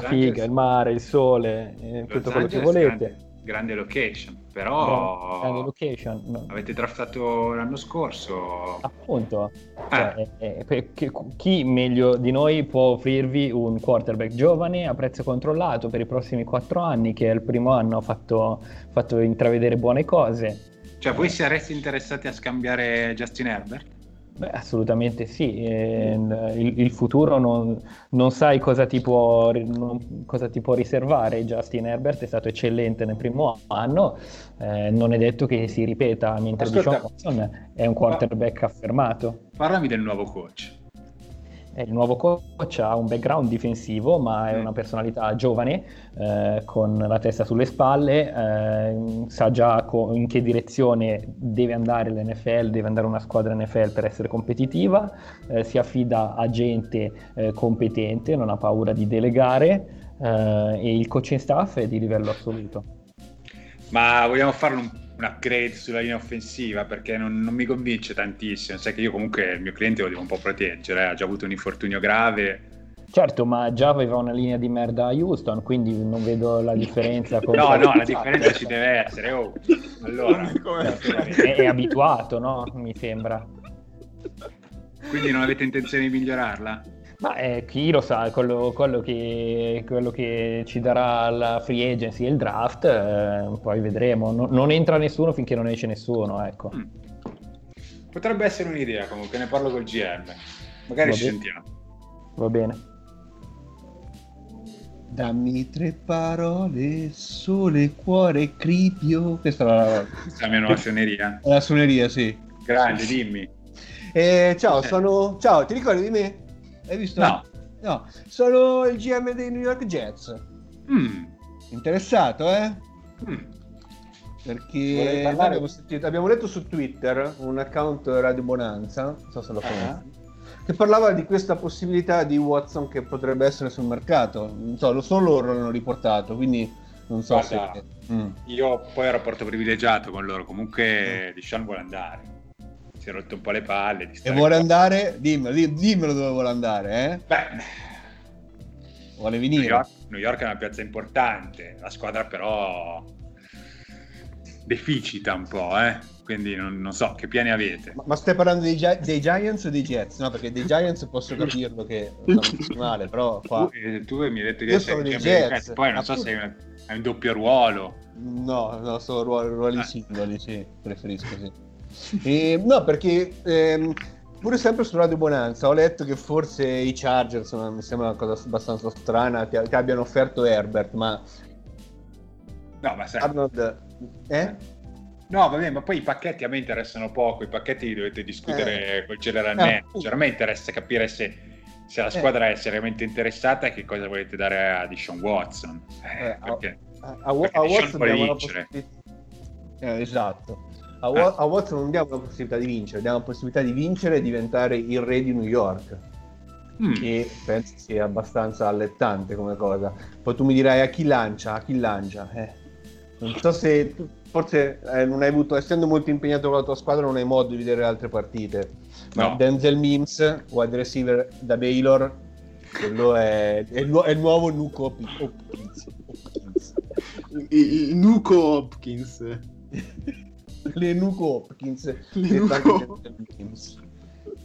Los figa, Angeles- il mare, il sole, eh, Los tutto quello che Angeles, volete. Grande, grande location, Grande però location, no. avete draftato l'anno scorso. Appunto, Ah. Cioè, eh, perché chi meglio di noi può offrirvi un quarterback giovane a prezzo controllato per i prossimi quattro anni, che è il primo anno ha fatto, fatto intravedere buone cose? Cioè, voi sareste interessati a scambiare Justin Herbert? Beh, assolutamente sì, eh, il, il futuro non, non sai cosa ti, può, non- cosa ti può riservare. Justin Herbert è stato eccellente nel primo anno, eh, non è detto che si ripeta, mentre Ascolta. Watson è un quarterback affermato. Parlami del nuovo coach. Il nuovo coach ha un background difensivo, ma è Mm. una personalità giovane, eh, con la testa sulle spalle, eh, sa già co- in che direzione deve andare l'NFL, deve andare una squadra NFL per essere competitiva, eh, si affida a gente eh, competente, non ha paura di delegare eh, e il coaching staff è di livello assoluto. Ma vogliamo farlo un, un upgrade sulla linea offensiva perché non, non mi convince tantissimo. Sai che io comunque il mio cliente lo devo un po' proteggere, eh, ha già avuto un infortunio grave. Certo, ma già aveva una linea di merda a Houston, quindi non vedo la differenza. con- No, no, la differenza ci deve essere. Oh. Allora, Come- è, è abituato, no? Mi sembra. quindi non avete intenzione di migliorarla? Ma eh, chi lo sa, quello, quello che, quello che ci darà la free agency e il draft, eh, poi vedremo. No- non entra nessuno finché non esce nessuno, ecco. Mm. Potrebbe essere un'idea comunque, ne parlo col GM. Magari Va ci bene. sentiamo. Va bene. Dammi tre parole, sole, cuore, cripio. Questa è la, la mia nuova suoneria. la suoneria, sì. Grande, dimmi. Eh, ciao, sono... Ciao, ti ricordi di me? Hai visto? No. No, sono il GM dei New York Jets. Mm. Interessato, eh? Mm. Perché abbiamo, sentito- abbiamo letto su Twitter un account Radio Bonanza, non so se lo Ah. conosci, che parlava di questa possibilità di Watson che potrebbe essere sul mercato. Non so, lo solo loro l'hanno riportato, quindi non so Guarda, se... Mm. Io poi ho rapporto privilegiato con loro, comunque Dishon vuole andare. Si è rotto un po' le palle. E vuole qua. andare? Dimmelo, di- dimmelo dove vuole andare, eh? Beh, Vuole New venire. York, New York è una piazza importante, la squadra però deficita un po', eh? quindi non, non so che piani avete. Ma, ma stai parlando dei, Gi- dei Giants o dei Jets? No, perché dei Giants posso capirlo che male, però qua... Tu, eh, tu mi hai detto di Io sono dei dei Jets. poi non so se hai, una- hai un doppio ruolo. No, no, sono ruoli, ruoli Ah. singoli, sì, preferisco sì. E, no, perché ehm, pure sempre su Radio Bonanza ho letto che forse i Chargers, mi sembra una cosa abbastanza strana, che, che abbiano offerto Herbert, ma No, ma sai, Arnold... Eh? no, vabbè, ma poi i pacchetti a me interessano poco, i pacchetti li dovete discutere col general Eh, manager. a me interessa capire se, se la Eh. squadra è seriamente interessata e che cosa volete dare a Dishon Watson. Eh, Eh, perché- A, a, a Watson la vincere. possibilità... Eh, esatto. A, Wa- a Watson non diamo la possibilità di vincere, diamo la possibilità di vincere e diventare il re di New York. Mm. che penso sia abbastanza allettante come cosa. Poi tu mi dirai a chi lancia, a chi lancia. Eh, non so se forse eh, non hai avuto, essendo molto impegnato con la tua squadra, non hai modo di vedere altre partite. Ma No. Denzel Mims, wide receiver da Baylor, quello è, è il, nu- è il nuovo Hop- Hopkins. Hopkins. Il, il Nuco Hopkins. Le Nuke Hopkins. Le Nuke.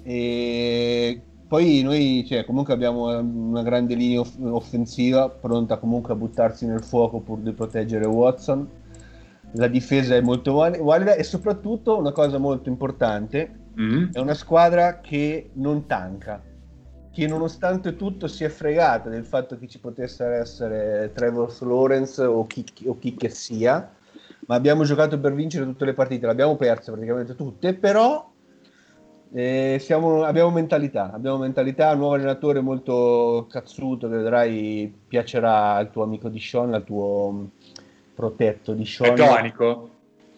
E poi noi cioè, comunque abbiamo una grande linea off- offensiva pronta comunque a buttarsi nel fuoco pur di proteggere Watson. La difesa è molto val- valida e soprattutto una cosa molto importante, Mm. è una squadra che non tanca, che nonostante tutto si è fregata del fatto che ci potesse essere Trevor Lawrence o chi, o chi che sia, ma abbiamo giocato per vincere tutte le partite, le abbiamo perse praticamente tutte, però eh, siamo- abbiamo mentalità, abbiamo mentalità, nuovo allenatore molto cazzuto che vedrai piacerà al tuo amico di Sean, al tuo protetto di È Sean. tonico?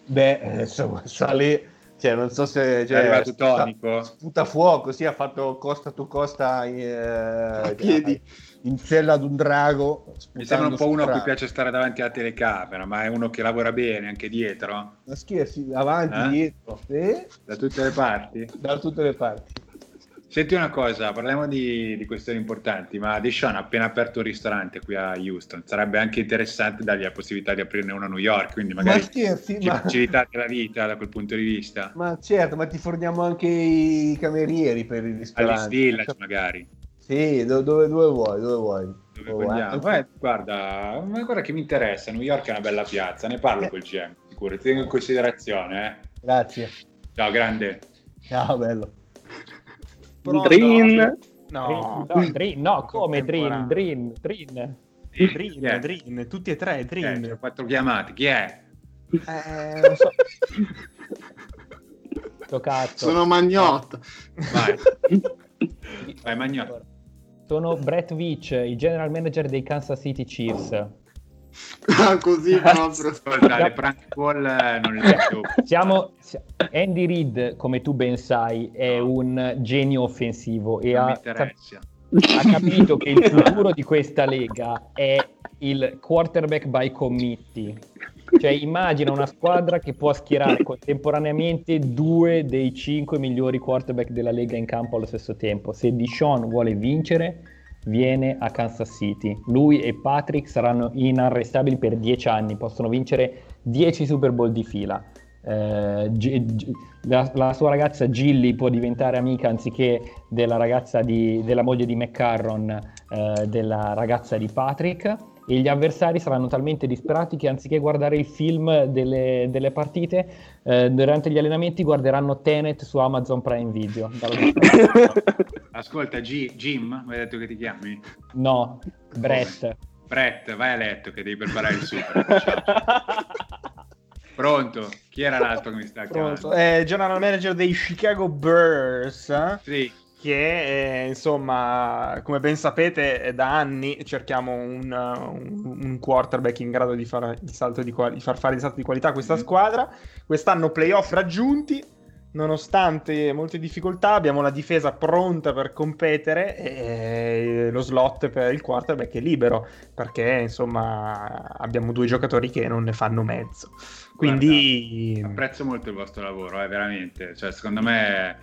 Beh, eh, insomma, sta lì, cioè, non so se... Cioè, è arrivato sputa- tonico? Sputa fuoco, sì, ha fatto costa tu costa eh, a piedi. In sella ad un drago. Mi sembra un po' uno a cui piace stare davanti alla telecamera, ma è uno che lavora bene anche dietro, Ma scherzi, avanti, Eh? dietro, eh, da tutte le parti. da tutte le parti. Senti una cosa, parliamo di, di questioni importanti, ma Deshaun ha appena aperto un ristorante qui a Houston, sarebbe anche interessante dargli la possibilità di aprirne uno a New York, quindi magari Ma scherzi, ci ma... facilitate la vita da quel punto di vista. ma certo, ma ti forniamo anche i camerieri per il ristorante. Village magari. Sì, do- dove, dove vuoi, dove vuoi. Dove vogliamo? eh. Eh, guarda, ma guarda che mi interessa, New York è una bella piazza, ne parlo Eh. col GM, sicuro, ti tengo in considerazione. Eh. Grazie. Ciao, grande. Ciao, bello. Drin. No, No, Drin, no, come Drin. Drin, Drin. Drin, Chi è? Drin, tutti e tre, Eh, Drin. c'ho quattro chiamate, chi è? Eh, non so. Sto cazzo. Sono Magnotta. Vai. Vai, Magno. Sono Brett Veach, il general manager dei Kansas City Chiefs. Ah, così proprio. Ascolta, le prank call eh, non le faccio. Siamo, si- Andy Reid, come tu ben sai, è un genio offensivo e ha, ha capito che il futuro di questa lega è il quarterback by committee. Cioè, immagina una squadra che può schierare contemporaneamente due dei cinque migliori quarterback della lega in campo allo stesso tempo. Se Dishon vuole vincere, viene a Kansas City. Lui e Patrick saranno inarrestabili per dieci anni, possono vincere 10 Super Bowl di fila. Eh, G- G- la, la sua ragazza Gilly può diventare amica anziché della ragazza di, della moglie di McCarron, eh, della ragazza di Patrick. E gli avversari saranno talmente disperati che anziché guardare il film delle, delle partite, eh, durante gli allenamenti guarderanno Tenet su Amazon Prime Video. Ascolta, G- Jim, mi hai detto che ti chiami? no, Brett. Brett, vai a letto che devi preparare il super. Ciao. Pronto? Chi era l'altro che mi sta Pronto. chiamando? È general manager dei Chicago Bears. eh, Sì, che eh, insomma, come ben sapete, da anni cerchiamo un, un- un quarterback in grado di, fare il salto di, quali- di far fare il salto di qualità a questa Mhm. squadra. Quest'anno playoff raggiunti nonostante molte difficoltà, abbiamo la difesa pronta per competere e lo slot per il quarterback è libero perché insomma abbiamo due giocatori che non ne fanno mezzo. Quindi Guarda, apprezzo molto il vostro lavoro, eh, veramente. Cioè, secondo me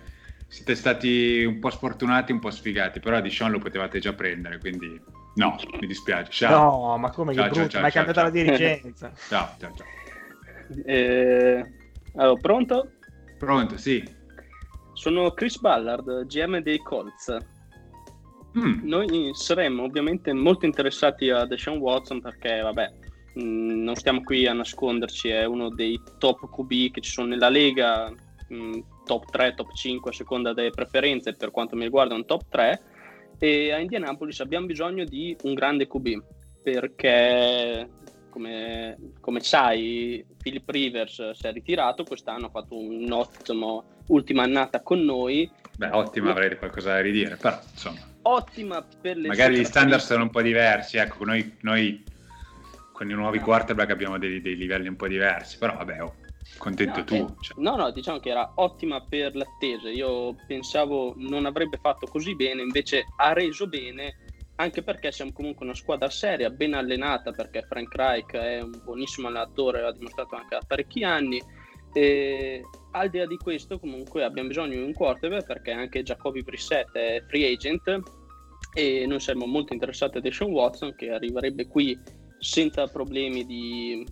siete stati un po' sfortunati, un po' sfigati, però di Sean lo potevate già prendere, quindi no, mi dispiace. Ciao. No, ma come Ciao, che ciao, brutto, ciao, ma è ciao, cambiata ciao. la dirigenza. Ciao, ciao, ciao. Eh, allora, pronto? Pronto, sì. Sono Chris Ballard, GM dei Colts. Mm, Noi saremmo ovviamente molto interessati a Deshaun Watson perché, vabbè, mh, non stiamo qui a nasconderci, è uno dei top QB che ci sono nella Lega, mh, top 3, top 5 a seconda delle preferenze, per quanto mi riguarda un top 3, e a Indianapolis abbiamo bisogno di un grande QB perché, come, come sai, Philip Rivers si è ritirato, quest'anno ha fatto un'ottima ultima annata con noi, Beh, ottima, avrei qualcosa da ridire, però insomma, ottima per le magari gli standard sono un po' diversi. Ecco, noi, noi con i nuovi quarterback abbiamo dei, dei livelli un po' diversi, però vabbè, oh, contento No, tu. eh, cioè. no, no, diciamo che era ottima per l'attesa. Io pensavo non avrebbe fatto così bene, invece ha reso bene, anche perché siamo comunque una squadra seria, ben allenata, perché Frank Reich è un buonissimo allenatore, l'ha dimostrato anche da parecchi anni. E al di là di questo, comunque abbiamo bisogno di un quarterback perché anche Jacoby Brissett è free agent e noi siamo molto interessati a Deshaun Watson che arriverebbe qui senza problemi di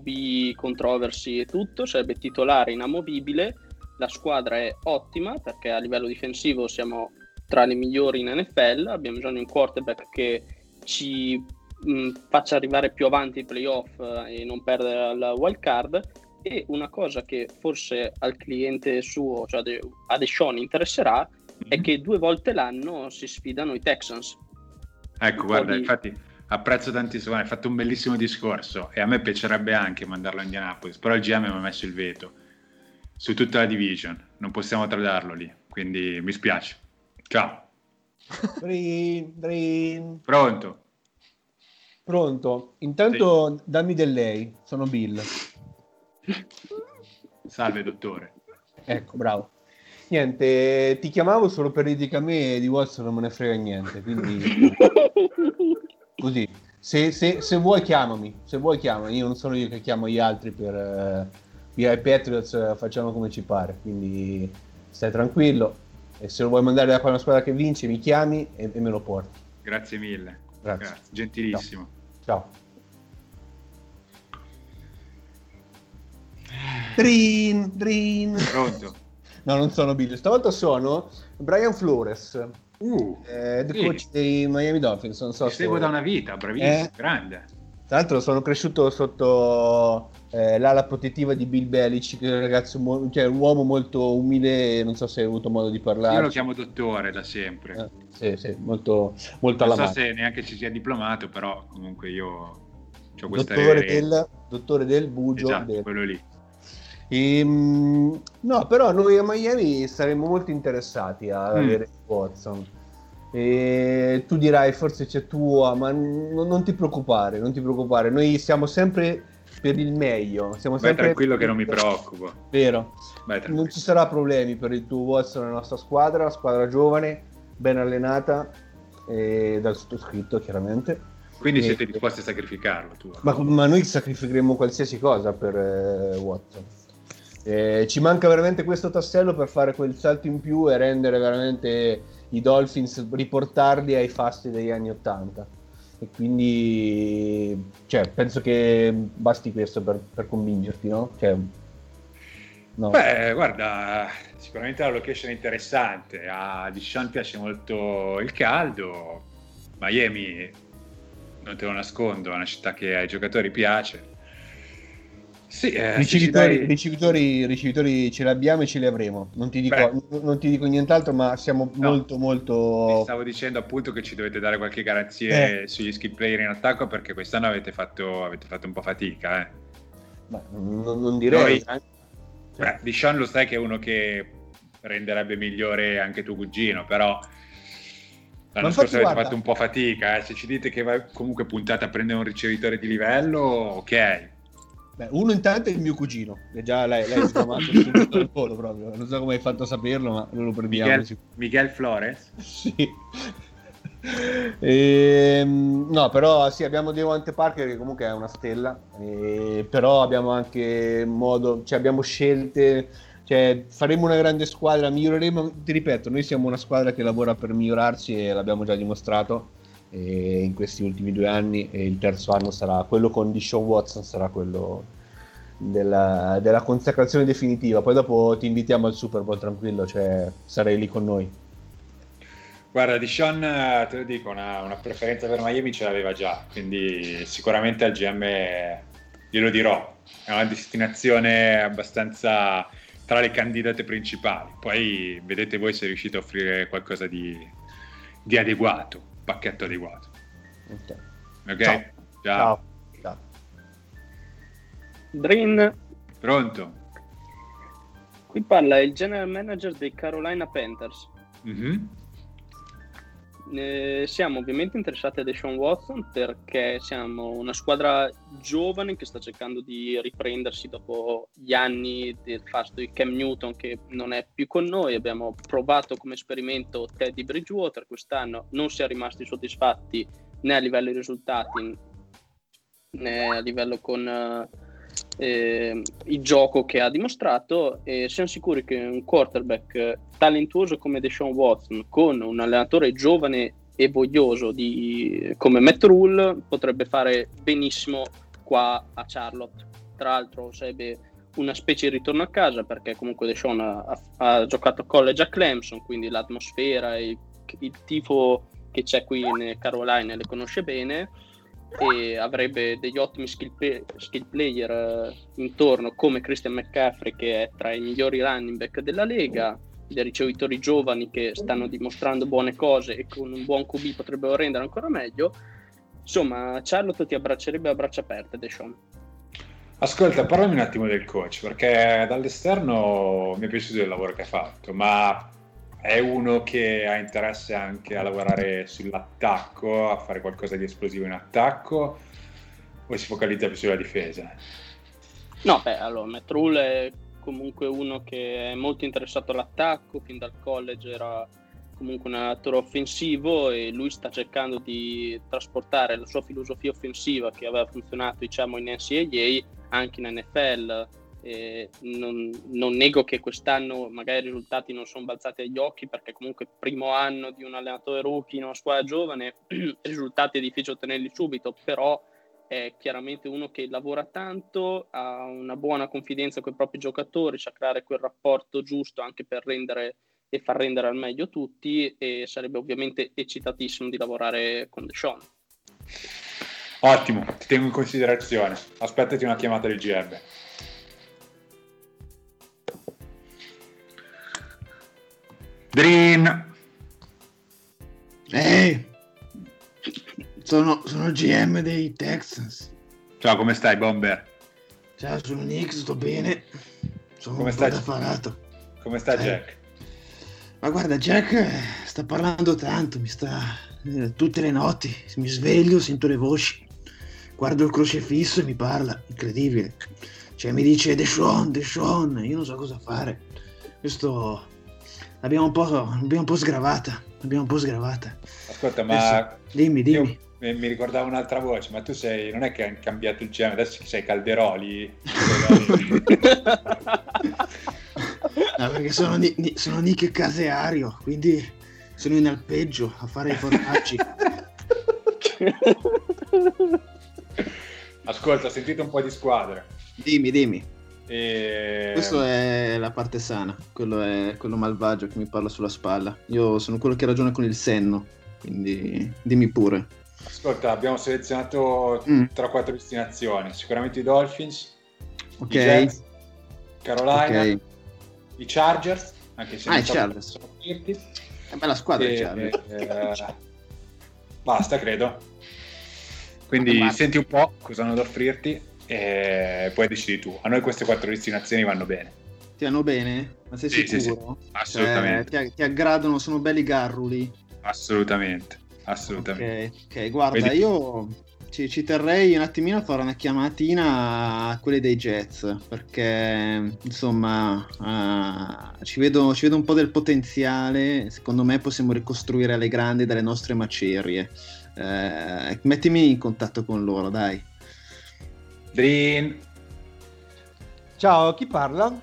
QB controversi e tutto, sarebbe titolare inamovibile, la squadra è ottima perché a livello difensivo siamo tra le migliori in NFL, abbiamo bisogno di un quarterback che ci mh, faccia arrivare più avanti i playoff eh, e non perdere la wild card e una cosa che forse al cliente suo, cioè a Deshaun interesserà, è Mhm. che due volte l'anno si sfidano i Texans. Ecco, guarda, di- infatti apprezzo tantissimo, hai fatto un bellissimo discorso e a me piacerebbe anche mandarlo a Indianapolis, però il GM mi ha messo il veto su tutta la division, non possiamo tradarlo lì, quindi mi spiace. Ciao, Drin, drin. pronto? Pronto? Intanto dammi del lei, sono Bill. Salve dottore. Ecco, bravo. Niente, ti chiamavo solo per dire che a me di Watson non me ne frega niente, quindi. Se, se- se vuoi chiamami, se vuoi chiamami, io non sono io che chiamo gli altri per... eh, i Patriots eh, facciamo come ci pare, quindi stai tranquillo e se lo vuoi mandare da una squadra che vince mi chiami e, e me lo porti. Grazie mille. Grazie. Gentilissimo. Ciao. Drin, drin. Pronto? No, non sono Bill. Stavolta sono Brian Flores, Uh, eh, sì. coach dei Miami Dolphins. Non so ti se... seguo da una vita, bravissimo, Eh. grande. Tra l'altro sono cresciuto sotto eh, l'ala protettiva di Bill Belichick, un ragazzo, mo- cioè un uomo molto umile, non so se hai avuto modo di parlare. Io lo chiamo dottore da sempre. Eh, sì, sì, molto, molto non so se neanche ci sia diplomato, però comunque io ho questa Dottore del, dottore del Bugio. Esatto, del- quello lì. Ehm, no, però noi a Miami saremmo molto interessati ad Mm. avere Watson. E tu dirai forse c'è tua, ma n- non ti preoccupare, non ti preoccupare. Noi siamo sempre per il meglio. Siamo Vai sempre tranquillo che non mi preoccupo. Vero. Non ci sarà problemi per il tuo Watson nella nostra squadra, squadra giovane, ben allenata e dal sottoscritto chiaramente. Quindi E- siete disposti a sacrificarlo tu? Ma, ma noi sacrificheremo qualsiasi cosa per eh, Watson. Eh, ci manca veramente questo tassello per fare quel salto in più e rendere veramente i Dolphins, riportarli ai fasti degli anni 80. E quindi cioè, penso che basti questo per, per convincerti, no? Cioè, no. Beh, guarda, sicuramente la location è interessante. A Dishon piace molto il caldo. Miami, non te lo nascondo, è una città che ai giocatori piace. Sì, eh, Ricevitori, dai- ricevitori, ricevitori ce li abbiamo e ce li avremo. Non ti dico, Beh. non ti dico nient'altro, ma siamo No. molto, molto. stavo dicendo appunto che ci dovete dare qualche garanzia Eh. sugli skill player in attacco perché quest'anno avete fatto, avete fatto un po' fatica. Eh. Ma non, non direi. Noi- Beh, Dishon lo sai che è uno che renderebbe migliore anche tuo cugino, però l'anno scorso avete guarda- fatto un po' fatica. eh. Se ci dite che va- comunque puntate a prendere un ricevitore di livello, ok. Beh, uno intanto è il mio cugino, che già lei, lei è sgamato subito al volo proprio. Non so come hai fatto a saperlo, ma non lo prendiamo. Miguel, Miguel Flores? Sì. Ehm, no, però sì, abbiamo Devante Parker che comunque è una stella, eh, però abbiamo anche modo, cioè abbiamo scelte, cioè faremo una grande squadra, miglioreremo, ti ripeto, noi siamo una squadra che lavora per migliorarsi e l'abbiamo già dimostrato eh, in questi ultimi due anni e il terzo anno sarà quello con Dishon Watson, sarà quello della, della consacrazione definitiva, poi dopo ti invitiamo al Super Bowl tranquillo, cioè sarai lì con noi. Guarda, di Sean, te lo dico, una, una, preferenza per Miami ce l'aveva già, quindi sicuramente al GM glielo dirò. È una destinazione abbastanza tra le candidate principali. Poi vedete voi se riuscite a offrire qualcosa di, di adeguato, pacchetto adeguato. Ok? okay? Ciao. Ciao. Ciao. Drin. Pronto? Qui parla il general manager dei Carolina Panthers. Mm-hmm. Eh, siamo ovviamente interessati a Deshaun Watson perché siamo una squadra giovane che sta cercando di riprendersi dopo gli anni del fatto di Cam Newton che non è più con noi. Abbiamo provato come esperimento Teddy Bridgewater quest'anno, non si è rimasti soddisfatti né a livello di risultati né a livello con eh, il gioco che ha dimostrato e siamo sicuri che un quarterback talentuoso come Deshaun Watson con un allenatore giovane e voglioso di, come Matt Rule potrebbe fare benissimo qua a Charlotte. Tra l'altro sarebbe una specie di ritorno a casa perché comunque Deshaun ha, ha giocato a college a Clemson quindi l'atmosfera e il, il tifo che c'è qui in Carolina le conosce bene e avrebbe degli ottimi skill, play, skill player eh, intorno come Christian McCaffrey che è tra i migliori running back della Lega dei ricevitori giovani che stanno dimostrando buone cose e con un buon QB potrebbero rendere ancora meglio. Insomma Charlotte ti abbraccerebbe a braccia aperte Deshaun. Ascolta, parlami un attimo del coach, perché dall'esterno mi è piaciuto il lavoro che ha fatto, ma è uno che ha interesse anche a lavorare sull'attacco, a fare qualcosa di esplosivo in attacco, o si focalizza più sulla difesa? No, beh, allora, Matt Rule è comunque uno che è molto interessato all'attacco, fin dal college era comunque un attore offensivo e lui sta cercando di trasportare la sua filosofia offensiva che aveva funzionato diciamo in NCAA anche in NFL eh, non, non, nego che quest'anno magari i risultati non sono balzati agli occhi perché comunque primo anno di un allenatore rookie in una squadra giovane, risultati è difficile ottenerli subito, però è chiaramente uno che lavora tanto, ha una buona confidenza con i propri giocatori, sa creare quel rapporto giusto anche per rendere e far rendere al meglio tutti e sarebbe ovviamente eccitatissimo di lavorare con Deshaun. Ottimo, ti tengo in considerazione. Aspettati una chiamata del GM. Dream. Ehi, sono, sono GM dei Texans. Ciao, come stai, Bomber? Ciao, sono Nick, sto bene. Sono come stai? affarato. Come sta Eh. Jack? Ma guarda, Jack eh, sta parlando tanto, mi sta... eh, tutte le notti, mi sveglio, sento le voci, guardo il crocefisso e mi parla, incredibile. Cioè mi dice Deshaun, Deshaun, io non so cosa fare. Questo l'abbiamo un po', l'abbiamo un po' sgravata, l'abbiamo un po' sgravata. Ascolta, ma Dimmi, dimmi. io mi ricordavo un'altra voce, ma tu sei, non è che hai cambiato il GM, adesso sei Calderoli? No, perché sono, Ni- Ni- sono Nick Caseario, quindi sono in alpeggio a fare i fornacci. Ascolta, ho sentito un po' di squadre. dimmi, dimmi. E... Questa è la parte sana, quello è quello malvagio che mi parla sulla spalla. Io sono quello che ragiona con il senno, quindi dimmi pure. Ascolta, abbiamo selezionato Mm. 3-4 destinazioni. Sicuramente i Dolphins, Ok. i Jets, Carolina, Ok. i Chargers, anche se Ah, i Chargers. È bella squadra, E- Charlie. eh, basta, credo. Quindi senti un po' cosa hanno da offrirti e poi decidi tu. A noi queste quattro destinazioni vanno bene. Ti vanno bene? Ma sei Sì, sì, sicuro? Assolutamente. Cioè, ti, ti aggradano, sono belli garruli. Assolutamente. Assolutamente. Ok, ok, guarda, Vedi- io ci, ci terrei un attimino a fare una chiamatina a quelli dei Jets, perché insomma uh, ci, vedo, ci vedo un po' del potenziale, secondo me possiamo ricostruire alle grandi dalle nostre macerie. Uh, mettimi in contatto con loro, dai. Drin. Ciao, chi parla?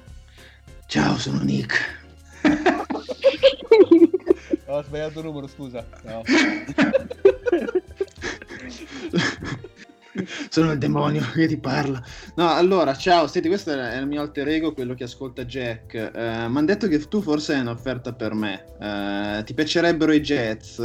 Ciao, sono Nick. Ho sbagliato il numero, scusa. No. Sono il demonio che ti parla. No, allora, ciao, senti, questo è il mio alter ego, quello che ascolta Jack. Uh, Mi hanno detto che tu forse hai un'offerta per me. Uh, ti piacerebbero i jazz?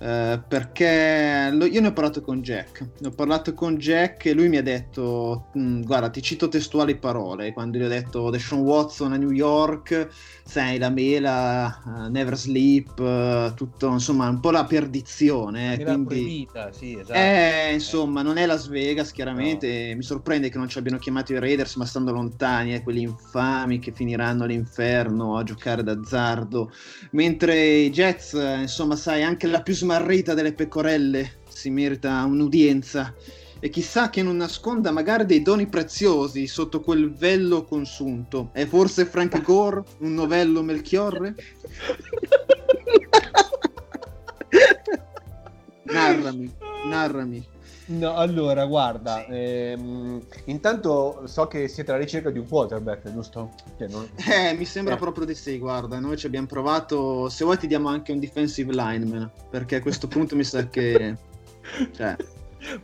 Uh, perché lo, io ne ho parlato con Jack. Ne ho parlato con Jack e lui mi ha detto: mm, Guarda, ti cito testuali parole. Quando gli ho detto Deshaun Watson a New York, sai, la mela, uh, Never Sleep, uh, tutto insomma, un po' la perdizione. Eh, quindi... proibita, sì, esatto. Eh, insomma, non è Las Vegas, chiaramente. No. Mi sorprende che non ci abbiano chiamato i Raiders, ma stando lontani, eh, quelli infami che finiranno all'inferno a giocare d'azzardo. Mentre i Jets, insomma, sai, anche la più smarrita delle pecorelle si merita un'udienza e chissà che non nasconda magari dei doni preziosi sotto quel vello consunto. È forse Frank Gore, un novello Melchiorre? narrami, narrami. No, allora, guarda, sì. ehm, intanto so che siete alla ricerca di un quarterback, giusto? Cioè, non... Eh, mi sembra eh. proprio di sì, guarda, noi ci abbiamo provato, se vuoi ti diamo anche un defensive lineman, perché a questo punto mi sa che... Cioè...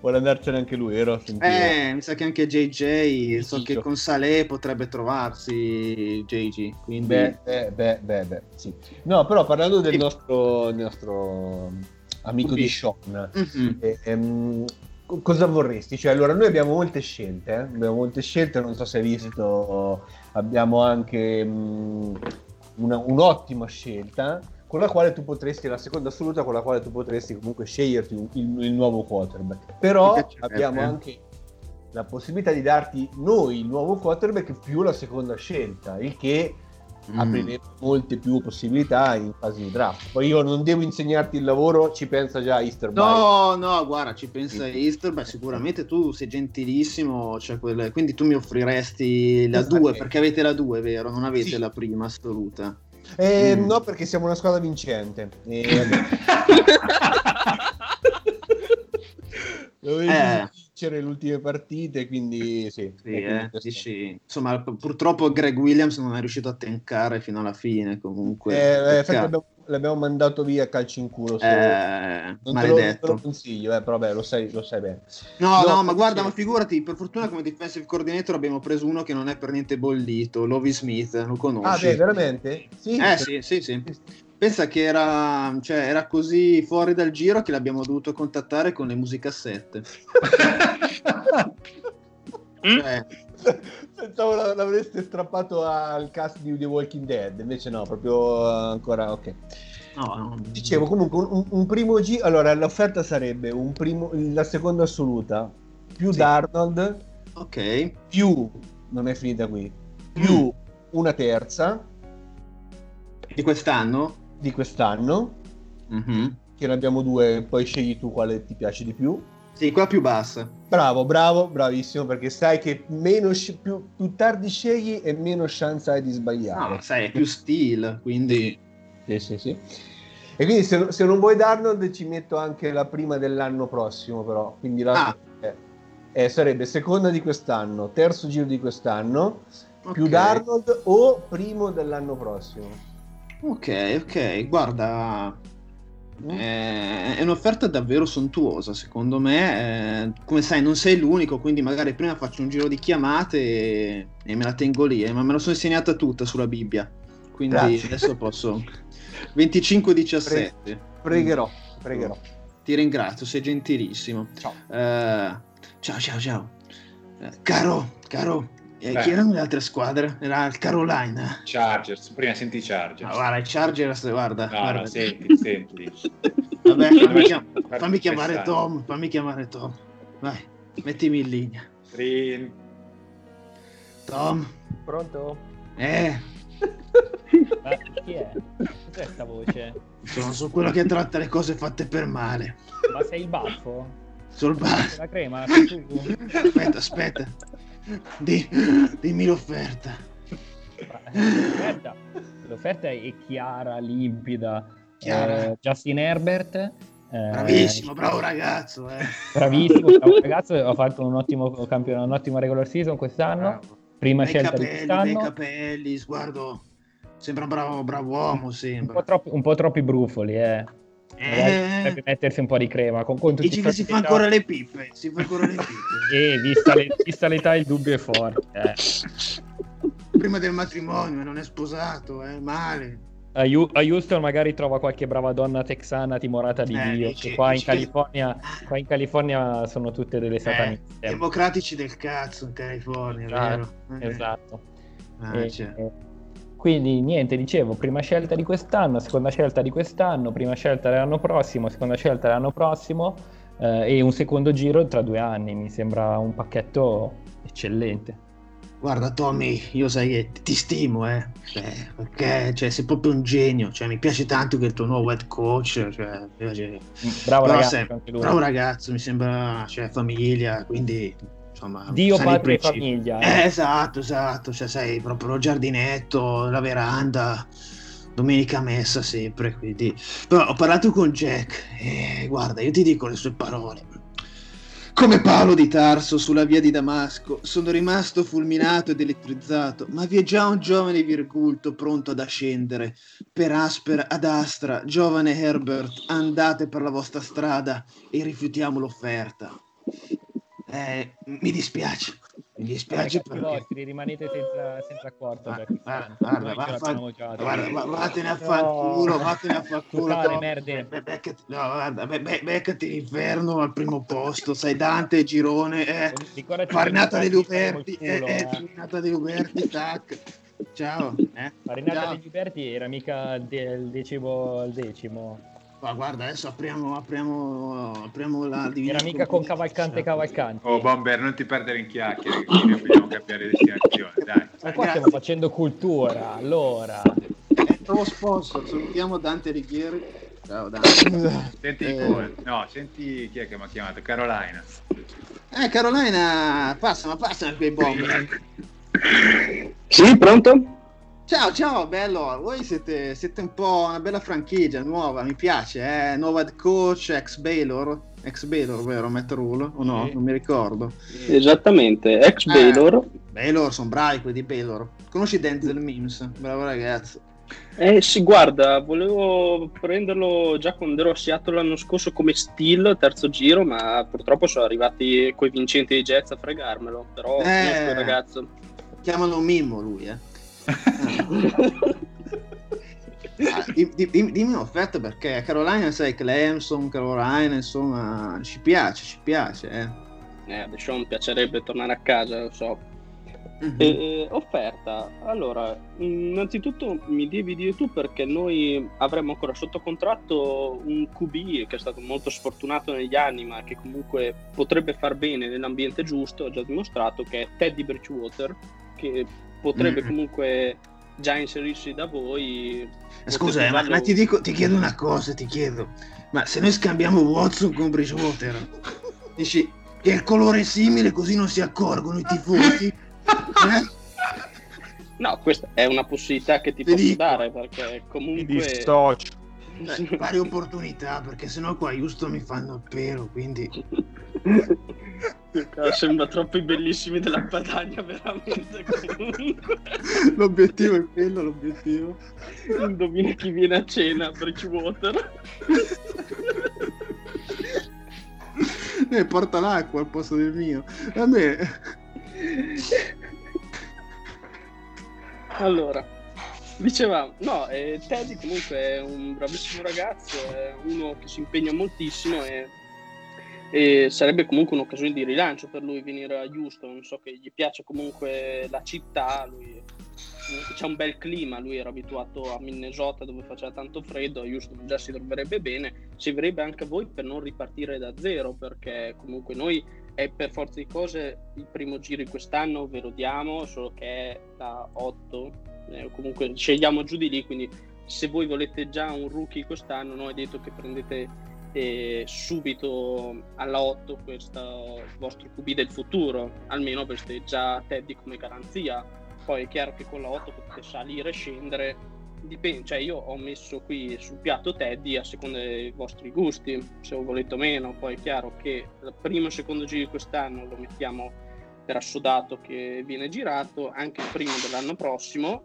Vuole andarcene anche lui, ero Eh, mi sa che anche JJ, so che con Saleh potrebbe trovarsi JJ, quindi... Beh, beh, beh, beh, beh sì. No, però parlando del nostro, nostro amico Ubi. di Sean, mm-hmm. eh, ehm, cosa vorresti? Cioè, allora, noi abbiamo molte scelte, eh? abbiamo molte scelte, non so se hai visto, abbiamo anche mh, una, un'ottima scelta con la quale tu potresti, la seconda assoluta, con la quale tu potresti comunque sceglierti il, il nuovo quarterback. Però abbiamo anche la possibilità di darti noi il nuovo quarterback più la seconda scelta, il che mm. apriremo molte più possibilità in fase di draft. Poi io non devo insegnarti il lavoro, ci pensa già Easter No, no, guarda, ci pensa sì. Easter, beh, sicuramente tu sei gentilissimo, cioè quelle... quindi tu mi offriresti la 2 perché avete la 2, vero? Non avete sì. la prima assoluta. Eh, mm. No, perché siamo una squadra vincente. E... Eh. Vincere le ultime partite, quindi sì. sì eh, dici, insomma, purtroppo Greg Williams non è riuscito a tencare fino alla fine. Comunque, eh, eh l'abbiamo, l'abbiamo, mandato via calci in culo. Eh, non maledetto. Te lo, te lo consiglio, eh, però vabbè, lo sai, lo sai bene. No, no, no ma guarda, ma figurati, per fortuna come defensive coordinator abbiamo preso uno che non è per niente bollito, Lovi Smith, lo conosci? Ah, beh, veramente? Sì, eh, sì, sì, sì. Pensa che era, cioè, era così fuori dal giro che l'abbiamo dovuto contattare con le musicassette. cioè, Pensavo l'avreste strappato al cast di The Walking Dead, invece no, proprio ancora ok. No, no. Dicevo comunque un, un, primo G, allora l'offerta sarebbe un primo, la seconda assoluta più sì. Darnold, ok, più non è finita qui, più mm. una terza di quest'anno di quest'anno, mm-hmm. che ne abbiamo due, poi scegli tu quale ti piace di più. Sì, qua più bassa. Bravo, bravo, bravissimo, perché sai che meno più, più, tardi scegli e meno chance hai di sbagliare. No, sai, è più stile, quindi... Sì, sì, sì. E quindi se, se, non vuoi Darnold ci metto anche la prima dell'anno prossimo, però. Quindi la... Ah. Eh, eh, sarebbe seconda di quest'anno, terzo giro di quest'anno, okay. più Darnold o primo dell'anno prossimo. Ok, ok, guarda, è un'offerta davvero sontuosa, secondo me. come sai, non sei l'unico, quindi magari prima faccio un giro di chiamate e, me la tengo lì, eh, ma me la sono insegnata tutta sulla Bibbia. Quindi Grazie. adesso posso 25-17. Pre- pregherò, pregherò. Ti ringrazio, sei gentilissimo. Ciao. Uh, ciao, ciao, ciao. Caro, caro, e chi erano le altre squadre? Era il Carolina. Chargers, prima senti i Chargers. No, guarda, i Chargers, guarda. No, guarda. no, senti, senti. Vabbè, fammi, chiam- fammi chiamare Tom, fammi chiamare Tom. Vai, mettimi in linea. Rin. Tom. Pronto? Eh. Ma chi è? Cos'è sta voce? Sono su quello che tratta le cose fatte per male. Ma sei il baffo? sul bus. La crema, sei tu. Aspetta, aspetta. Di- dimmi l'offerta. L'offerta, l'offerta è chiara, limpida. Chiara. Eh, Justin Herbert. eh, Bravissimo, bravo ragazzo. Eh. Bravissimo, bravo ragazzo, ha fatto un ottimo campionato, un'ottima regular season quest'anno. Bravo. Prima Bei scelta di capelli, bei quest'anno. capelli, sguardo. Sembra un bravo, bravo uomo, Un sembra. po, troppi, un po' troppi brufoli, eh. Magari Eh, mettersi un po' di crema. Con, con dici che si fa ancora le pippe. Si fa ancora le pippe. E vista, le- vista l'età il dubbio è forte. eh. Prima del matrimonio, non è sposato, eh, male. A, Hu- a Houston magari trova qualche brava donna texana timorata di Eh, Dio. dici- che qua in, dici che- California, qua in California sono tutte delle Eh, sataniste. democratici del cazzo in California, Esatto, vero? Eh, Esatto. ah, E- cioè. Quindi niente, dicevo, prima scelta di quest'anno, seconda scelta di quest'anno, prima scelta dell'anno prossimo, seconda scelta dell'anno prossimo eh, e un secondo giro tra due anni. Mi sembra un pacchetto eccellente. Guarda Tommy, io sai che ti stimo, eh, cioè, perché cioè, sei proprio un genio, cioè, mi piace tanto che il tuo nuovo head coach, cioè, piace- Bravo ragazzo, sei- bravo ragazzo, mi sembra cioè, famiglia, quindi insomma... Dio, patria e famiglia. Eh, eh. esatto, esatto, cioè sei proprio lo giardinetto, la veranda, domenica messa sempre, quindi... Però ho parlato con Jack e guarda, io ti dico le sue parole. Come Paolo di Tarso sulla via di Damasco, sono rimasto fulminato ed elettrizzato, ma vi è già un giovane virgulto pronto ad ascendere. Per Asper ad Astra, giovane Herbert, andate per la vostra strada e rifiutiamo l'offerta. Eh, mi dispiace, mi dispiace Ragazzi perché... vostri, rimanete senza, senza accordo Guarda, guarda, va-. Guarda, va- vattene a No. fanculo, vattene a fanculo. Tom. merde. Be- beccati, no, guarda, be- be- beccati l'inferno al primo posto, sai Dante, Girone, eh. Farinata degli Uberti, eh, eh. Farinata degli Uberti, tac. Ciao, eh. Farinata degli Uberti era mica del decimo al decimo. Ma guarda, adesso apriamo, apriamo, apriamo la divina Era mica con. Cavalcante Cavalcanti. Oh, Bomber, non ti perdere in chiacchiere, vogliamo cambiare destinazione, dai. Ma qua stiamo facendo cultura, allora. È il nuovo sponsor, salutiamo Dante Righieri. Ciao Dante. Senti, Eh. no, senti chi è che mi ha chiamato? Carolina. Eh, Carolina, passa, ma passa quei bomber. Sì, pronto? Ciao, ciao, bello. Voi siete, siete un po' una bella franchigia nuova, mi piace, eh? Nuova coach, ex Baylor. Ex Baylor, vero? Matt Rule? O no? Sì. Non mi ricordo. Esattamente, ex Eh. Baylor. Baylor, sono bravi quelli di Baylor. Conosci Denzel Mims? Bravo ragazzo. Eh sì, guarda, volevo prenderlo già quando ero a Seattle l'anno scorso come Steel, terzo giro, ma purtroppo sono arrivati quei vincenti di Jets a fregarmelo, però Eh. ragazzo. Chiamano Mimmo lui, eh. Ah, di- di- di- dimmi un'offerta perché Carolina, sai, Clemson, Carolina, insomma, ci piace, ci piace, eh. Eh, adesso mi piacerebbe tornare a casa, lo so. E- e, offerta, allora, innanzitutto mi devi dire tu perché noi avremmo ancora sotto contratto un QB che è stato molto sfortunato negli anni, ma che comunque potrebbe far bene nell'ambiente giusto, ha già dimostrato che è Teddy Bridgewater, che potrebbe Mm. comunque già inserirsi da voi. Scusa, eh, ma, ma ti, dico, ti chiedo una cosa, ti chiedo. Ma se noi scambiamo Watson con Bridgewater, dici che il colore è simile così non si accorgono i tifosi? Eh? No, questa è una possibilità che ti Ti posso dico. dare perché Mi comunque... dissocio. Eh, pari opportunità, perché sennò qua a Houston mi fanno il pelo, quindi... Sembra troppo i bellissimi della Padania, veramente. Comunque, L'obiettivo è quello, l'obiettivo. indovina chi viene a cena, Bridgewater. Eh, porta l'acqua al posto del mio. Vabbè. Allora, dicevamo, no, eh, Teddy comunque è un bravissimo ragazzo, è uno che si impegna moltissimo e, e sarebbe comunque un'occasione di rilancio per lui venire a Houston. So che gli piace comunque la città, lui c'è un bel clima, lui era abituato a Minnesota dove faceva tanto freddo, a Houston già si troverebbe bene, ci verrebbe anche a voi per non ripartire da zero, perché comunque noi è per forza di cose il primo giro di quest'anno, ve lo diamo, solo che è da 8, eh, comunque scegliamo giù di lì, quindi se voi volete già un rookie quest'anno, noi detto che prendete e subito alla 8 questo vostro QB del futuro, almeno avreste già Teddy come garanzia. Poi è chiaro che con la 8 potete salire e scendere, dipende, cioè io ho messo qui sul piatto Teddy a seconda dei vostri gusti, se lo volete o meno, poi è chiaro che il primo e secondo giro di quest'anno lo mettiamo per assodato che viene girato, anche il primo dell'anno prossimo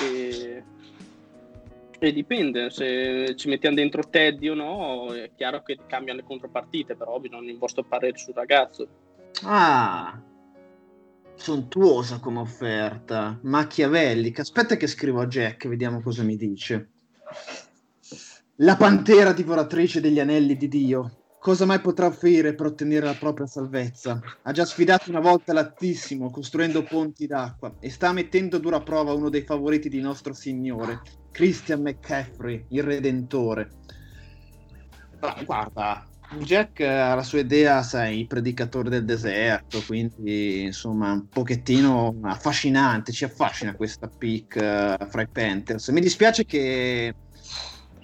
e, e dipende se ci mettiamo dentro Teddy o no, è chiaro che cambiano le contropartite, però bisogna il vostro parere sul ragazzo. Ah, sontuosa come offerta. Machiavellica. Aspetta che scrivo a Jack, vediamo cosa mi dice. La pantera divoratrice degli anelli di Dio. Cosa mai potrà offrire per ottenere la propria salvezza? Ha già sfidato una volta l'Altissimo costruendo ponti d'acqua e sta mettendo a dura prova uno dei favoriti di nostro Signore, Christian McCaffrey, il Redentore. Ma guarda, Jack ha la sua idea, sai, predicatore del deserto, quindi insomma un pochettino affascinante, ci affascina questa pick uh, fra i Panthers. Mi dispiace che,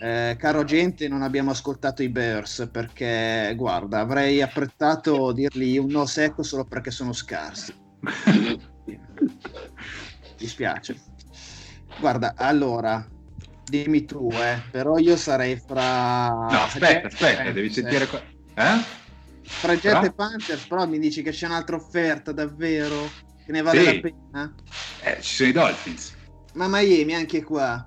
eh, caro agente, non abbiamo ascoltato i Bears perché, guarda, avrei apprezzato dirgli un no secco solo perché sono scarsi. Mi dispiace. Guarda, allora, dimmi tu, eh, però io sarei fra... No, aspetta, aspetta, Panthers, devi sentire... qua- Eh? eh. Fra Jet Però- e Panthers, però mi dici che c'è un'altra offerta, davvero? Che ne vale Sì. la pena? Eh, ci sono i Dolphins. Ma Miami anche qua.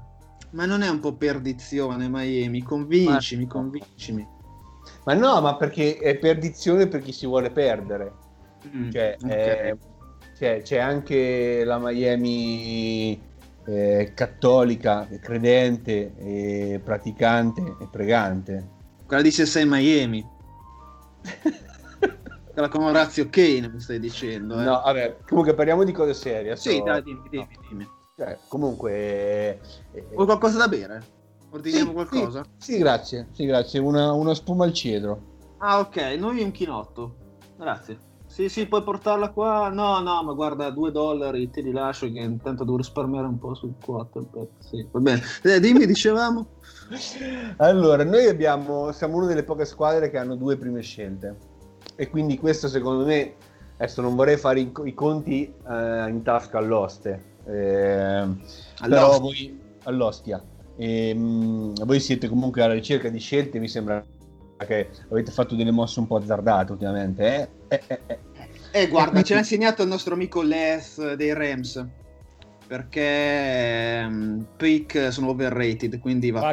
Ma non è un po' perdizione Miami? Convincimi, Ma- convincimi. Ma no, ma perché è perdizione per chi si vuole perdere. Mm, Cioè, ok. eh, cioè, c'è anche la Miami eh, cattolica, credente, e praticante e pregante. Quella dice sei Miami. Quella con Orazio Kane mi stai dicendo, eh? No, vabbè, comunque parliamo di cose serie. Sì, dai, dimmi, dimmi, dimmi. Cioè, comunque... eh, eh, Vuoi qualcosa da bere? Ordiniamo sì, qualcosa? Sì, sì, grazie, sì, grazie. Una, una spuma al cedro. Ah, ok, noi un chinotto. Grazie. Sì, sì, puoi portarla qua. No, no, ma guarda, due dollari ti rilascio che intanto devo risparmiare un po' sul quarterback. Sì, va bene. Eh, dimmi, dicevamo. Allora, noi abbiamo, siamo una delle poche squadre che hanno due prime scelte. E quindi questo secondo me, adesso non vorrei fare i, i conti eh, in tasca all'oste. eh, però voi all'ostia. E, mh, voi siete comunque alla ricerca di scelte, mi sembra che avete fatto delle mosse un po' azzardate ultimamente. Eh? Eh, eh, eh. Eh, guarda, ce l'ha insegnato il nostro amico Les dei Rams. Perché um, pick sono overrated, quindi va.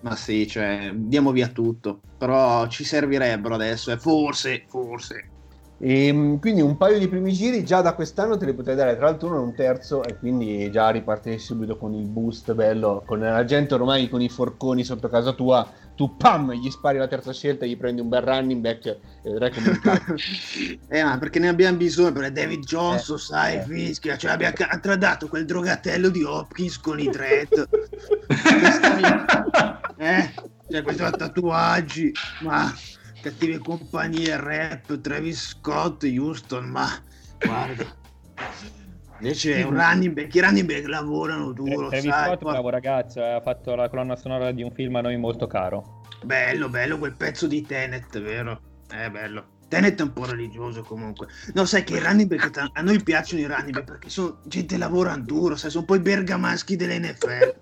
Ma sì, cioè, diamo via tutto. Però ci servirebbero adesso, eh. Forse, forse. E, mh, quindi un paio di primi giri già da quest'anno te li potrei dare tra l'altro uno e un terzo e quindi già ripartire subito con il boost bello con la gente ormai con i forconi sotto casa tua tu pam gli spari la terza scelta gli prendi un bel running back e vedrai come eh, ma perché ne abbiamo bisogno? Perché David Johnson, Eh, sai, eh. fischia. Cioè, abbiamo tradato quel drogatello di Hopkins con i threat. eh, cioè, questi tatuaggi, ma cattive compagnie, rap, Travis Scott, Houston, ma guarda. Invece è un running back, i running back lavorano duro, Travis sai. Scott, poi- bravo ragazzo, eh, ha fatto la colonna sonora di un film a noi molto caro. Bello, bello quel pezzo di Tenet, vero? È bello. Tenet è un po' religioso comunque. No, sai che i running back, a noi piacciono i running back perché sono gente che lavora duro, sai, sono un po' i bergamaschi dell'NFL.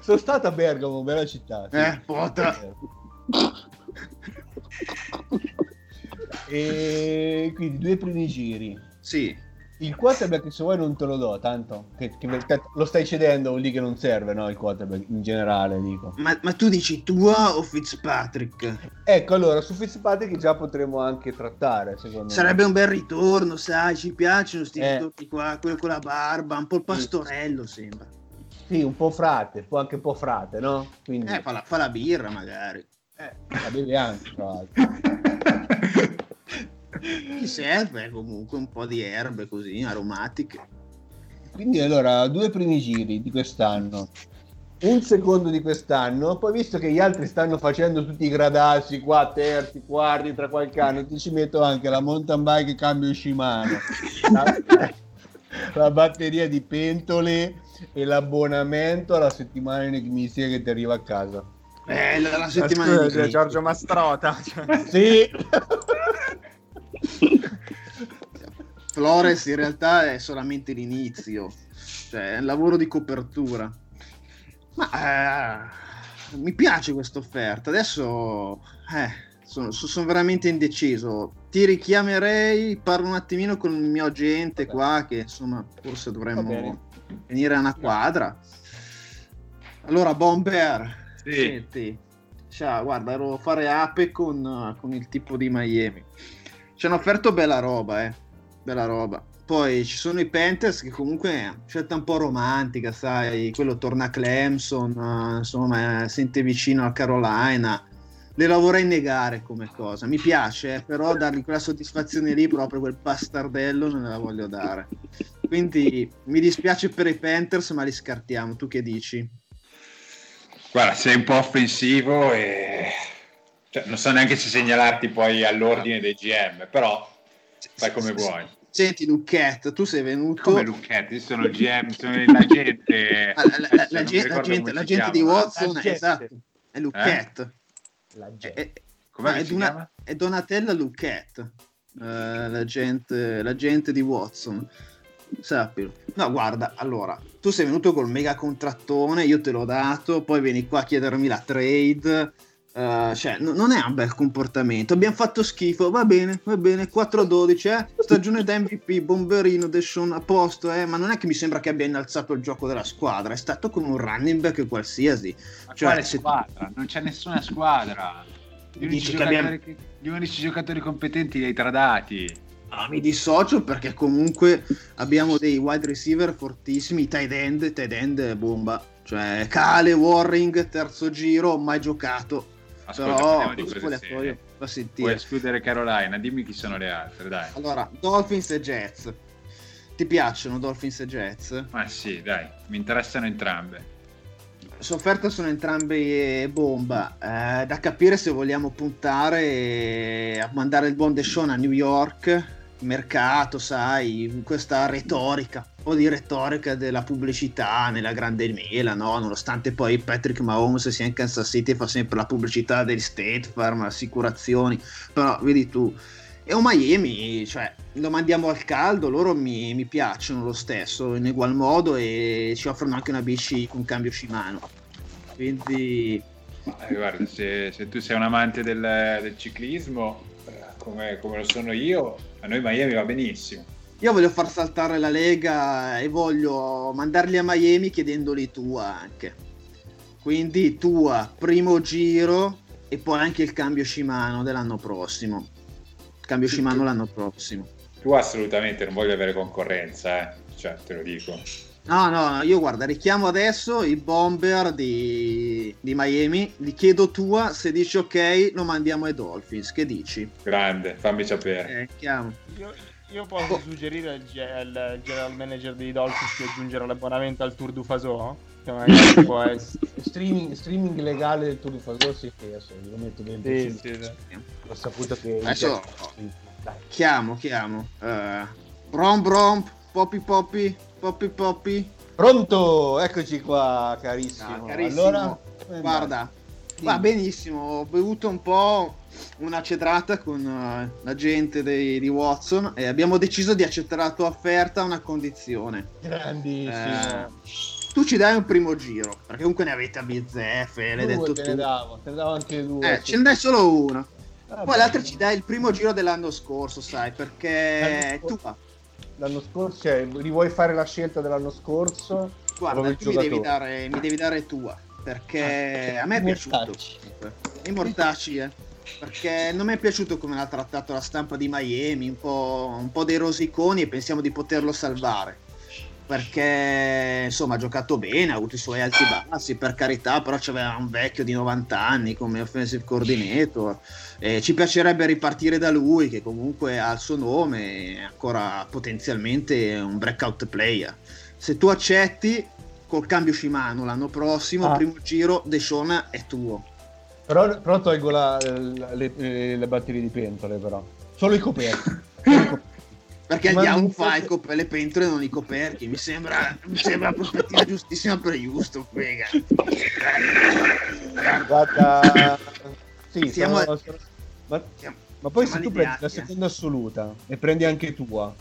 sono stato a Bergamo bella città sì. Eh, potra. e quindi due primi giri Sì. il quarterback se vuoi non te lo do tanto che, che- lo stai cedendo vuol dire che non serve no il quarterback in generale dico Ma, ma tu dici tua o Fitzpatrick? Ecco, allora su Fitzpatrick già potremo anche trattare, secondo Sarebbe un bel ritorno, sai, ci piacciono sti Eh. ritorni qua, quello con la barba, un po' il pastorello sembra. me. Sì, un po' frate, po' anche un po' frate, no? Quindi Eh, fa la, fa la birra magari. eh, la bevi anche, tra l'altro. Ti serve comunque un po' di erbe così, aromatiche. Quindi allora, due primi giri di quest'anno, un secondo di quest'anno, poi visto che gli altri stanno facendo tutti i gradassi qua, terzi, quarti, tra qualche anno, ti ci metto anche la mountain bike cambio Shimano. La- la batteria di pentole e l'abbonamento alla settimana enigmistica che ti arriva a casa. Eh, la, la Ma settimana scusa, di Giorgio Mastrota. cioè. Sì, Flores in realtà è solamente l'inizio, cioè è un lavoro di copertura. Ma eh, mi piace questa offerta. Adesso eh, sono, so- sono veramente indeciso. Ti richiamerei, parlo un attimino con il mio agente qua, che insomma forse dovremmo venire a una quadra. Allora, Bomber, Sì. senti, ciao, guarda, ero a fare ape con, con il tipo di Miami. Ci hanno offerto bella roba, eh. Bella roba. Poi ci sono i Panthers che comunque è una scelta un po' romantica, sai, quello torna a Clemson, eh, insomma, sente vicino a Carolina. Le la vorrei negare come cosa. Mi piace, eh, però dargli quella soddisfazione lì, proprio quel bastardello, non la voglio dare. Quindi mi dispiace per i Panthers, ma li scartiamo. Tu che dici? Guarda, sei un po' offensivo e cioè, non so neanche se segnalarti poi all'ordine dei GM, però fai come vuoi. Senti, Lucchette, tu sei venuto. Come Lucchetti, io sono il GM, sono la gente. Ah, la, la- la- la gente, gente- di. Watson, gente. esatto, è Lucchette. La È, gente. è- Com'è che è si Dona- è Donatella Lucchette, eh, la, gente, la gente di Watson. Sappilo. No, guarda, allora, tu sei venuto col mega contrattone, io te l'ho dato, poi vieni qua a chiedermi la trade. Eh, cioè, no- non è un bel comportamento. Abbiamo fatto schifo, va bene, va bene. 4-12, eh? stagione da MVP, bomberino, Deshaun a posto, eh? ma non è che mi sembra che abbia innalzato il gioco della squadra. È stato con un running back qualsiasi. Ma Cioè, se- squadra? Non c'è nessuna squadra. Gli unici, Dici che gli unici giocatori competenti li hai tradati. Ah, mi dissocio perché comunque abbiamo dei wide receiver fortissimi, tight end, tight end bomba. Cioè, Cale, Warring, terzo giro, mai giocato. Ascolta, Però, di cose serie. fa Puoi sentire. escludere Carolina, dimmi chi sono le altre, dai. Allora, Dolphins e Jets. Ti piacciono Dolphins e Jets? Ma sì, dai, mi interessano entrambe. Sofferte sono entrambe bomba. Eh, da capire se vogliamo puntare a mandare il buon Deshaun a New York. Mercato, sai, questa retorica, un po' di retorica della pubblicità nella grande mela, no? Nonostante poi Patrick Mahomes sia in Kansas City e fa sempre la pubblicità degli State Farm, assicurazioni, però vedi tu. E un Miami, cioè, lo mandiamo al caldo, loro mi, mi piacciono lo stesso, in ugual modo, e ci offrono anche una bici con cambio Shimano. Quindi, eh, guarda, se, se tu sei un amante del, del ciclismo, eh, come, come lo sono io, a noi Miami va benissimo. io voglio far saltare la Lega e voglio mandarli a Miami chiedendoli tua anche. Quindi tua, primo giro, e poi anche il cambio Shimano dell'anno prossimo. Cambio Shimano l'anno prossimo. Tu assolutamente non voglio avere concorrenza, eh. cioè te lo dico. No, no, io guarda, richiamo adesso i bomber di, di Miami, gli chiedo tua, se dici ok lo mandiamo ai Dolphins, che dici? Grande, fammi sapere. Eh, chiamo. Io, io posso suggerire al, al general manager dei Dolphins di aggiungere l'abbonamento al Tour du Faso? Che magari può essere... streaming, streaming legale del Tour di Faso, sì, che adesso lo metto dentro. Sì, sì. sì. Ho saputo che... Adesso- dai. Chiamo, chiamo. Eh, brom brom, poppy poppy, poppy poppy. Pronto, eccoci qua, carissimo. Ah, carissimo. Allora, Guarda, Sì. va benissimo, ho bevuto un po' una cedrata con eh, la gente dei- di Watson e abbiamo deciso di accettare la tua offerta a una condizione. Grandissimo. Eh, tu ci dai un primo giro, perché comunque ne avete a bizzeffe, l'hai detto te tu. ne davo, te ne davo anche due. Eh, sì. ce ne dai solo uno. Vabbè. Poi l'altro ci dai il primo giro dell'anno scorso, sai, perché tu scorso- L'anno scorso, cioè, li vuoi fare la scelta dell'anno scorso? guarda, tu mi devi, dare, mi devi dare tua, perché a me è piaciuto. I mortacci, eh. Perché non mi è piaciuto come l'ha trattato la stampa di Miami, un po', un po' dei rosiconi e pensiamo di poterlo salvare. Perché insomma ha giocato bene, ha avuto i suoi alti e bassi, per carità, però c'aveva un vecchio di 90 anni come offensive coordinator. E ci piacerebbe ripartire da lui, che comunque ha il suo nome e è ancora potenzialmente un breakout player. Se tu accetti, col cambio Shimano l'anno prossimo, Ah. primo giro, Deshaun è tuo. Però, però tolgo la- la- le, le- le batterie di pentole, però. Solo i coperti. Perché un so se- falco per le pentole e non i coperchi. Mi sembra, mi sembra la prospettiva giustissima per Justo, frega. Guarda, sì, Siamo- sono- ma, Siamo- ma poi se siamo tu prendi la seconda assoluta e prendi anche tua,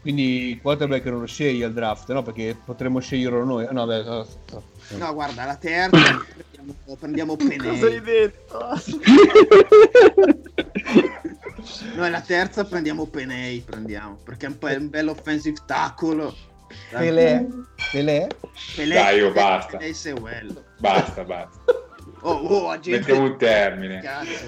quindi il quarterback non lo scegli al draft, no? Perché potremmo sceglierlo noi. No, beh, no, no. No, guarda, la terza prendiamo, prendiamo Cosa hai Penei. detto? Noi la terza prendiamo Penei, prendiamo, perché è un, po' è un bel offensive tackle. Pelé, Pelé, Pelé, Dai, io basta. Pelé Sewell. Basta, basta. Oh, oh, agente. Mettiamo un termine. Cazzo.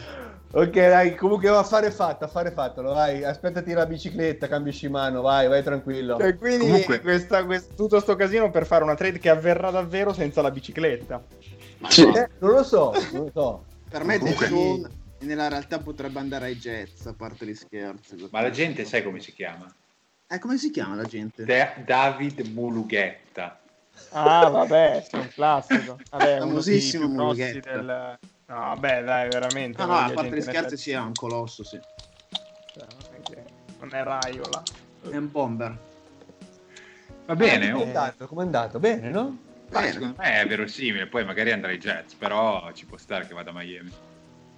Ok, dai, comunque va affare fatto, affare fatto, vai, aspettati la bicicletta, cambici mano, vai, vai tranquillo. Cioè, quindi Comunque- questa- quest- tutto sto casino per fare una trade che avverrà davvero senza la bicicletta. Sì. Eh, non lo so, non lo so. Per me Comunque- Deshaun nella realtà potrebbe andare ai Jets, a parte gli scherzi. Ma la gente sai come si chiama? Eh, come si chiama la gente? Da- David Mulughetta. Ah, vabbè, è un classico. Vabbè, Famosissimo Mulughetta. del... No, vabbè, dai, veramente. No, no, a parte gli scherzi sì, è un colosso, sì. Cioè, non è che- Non è Raiola. È un bomber. Va bene, Come è oh. andato? Come è andato? Bene, no? Ma Bene. secondo me è verosimile, poi magari andrà ai Jets, però ci può stare che vada a Miami.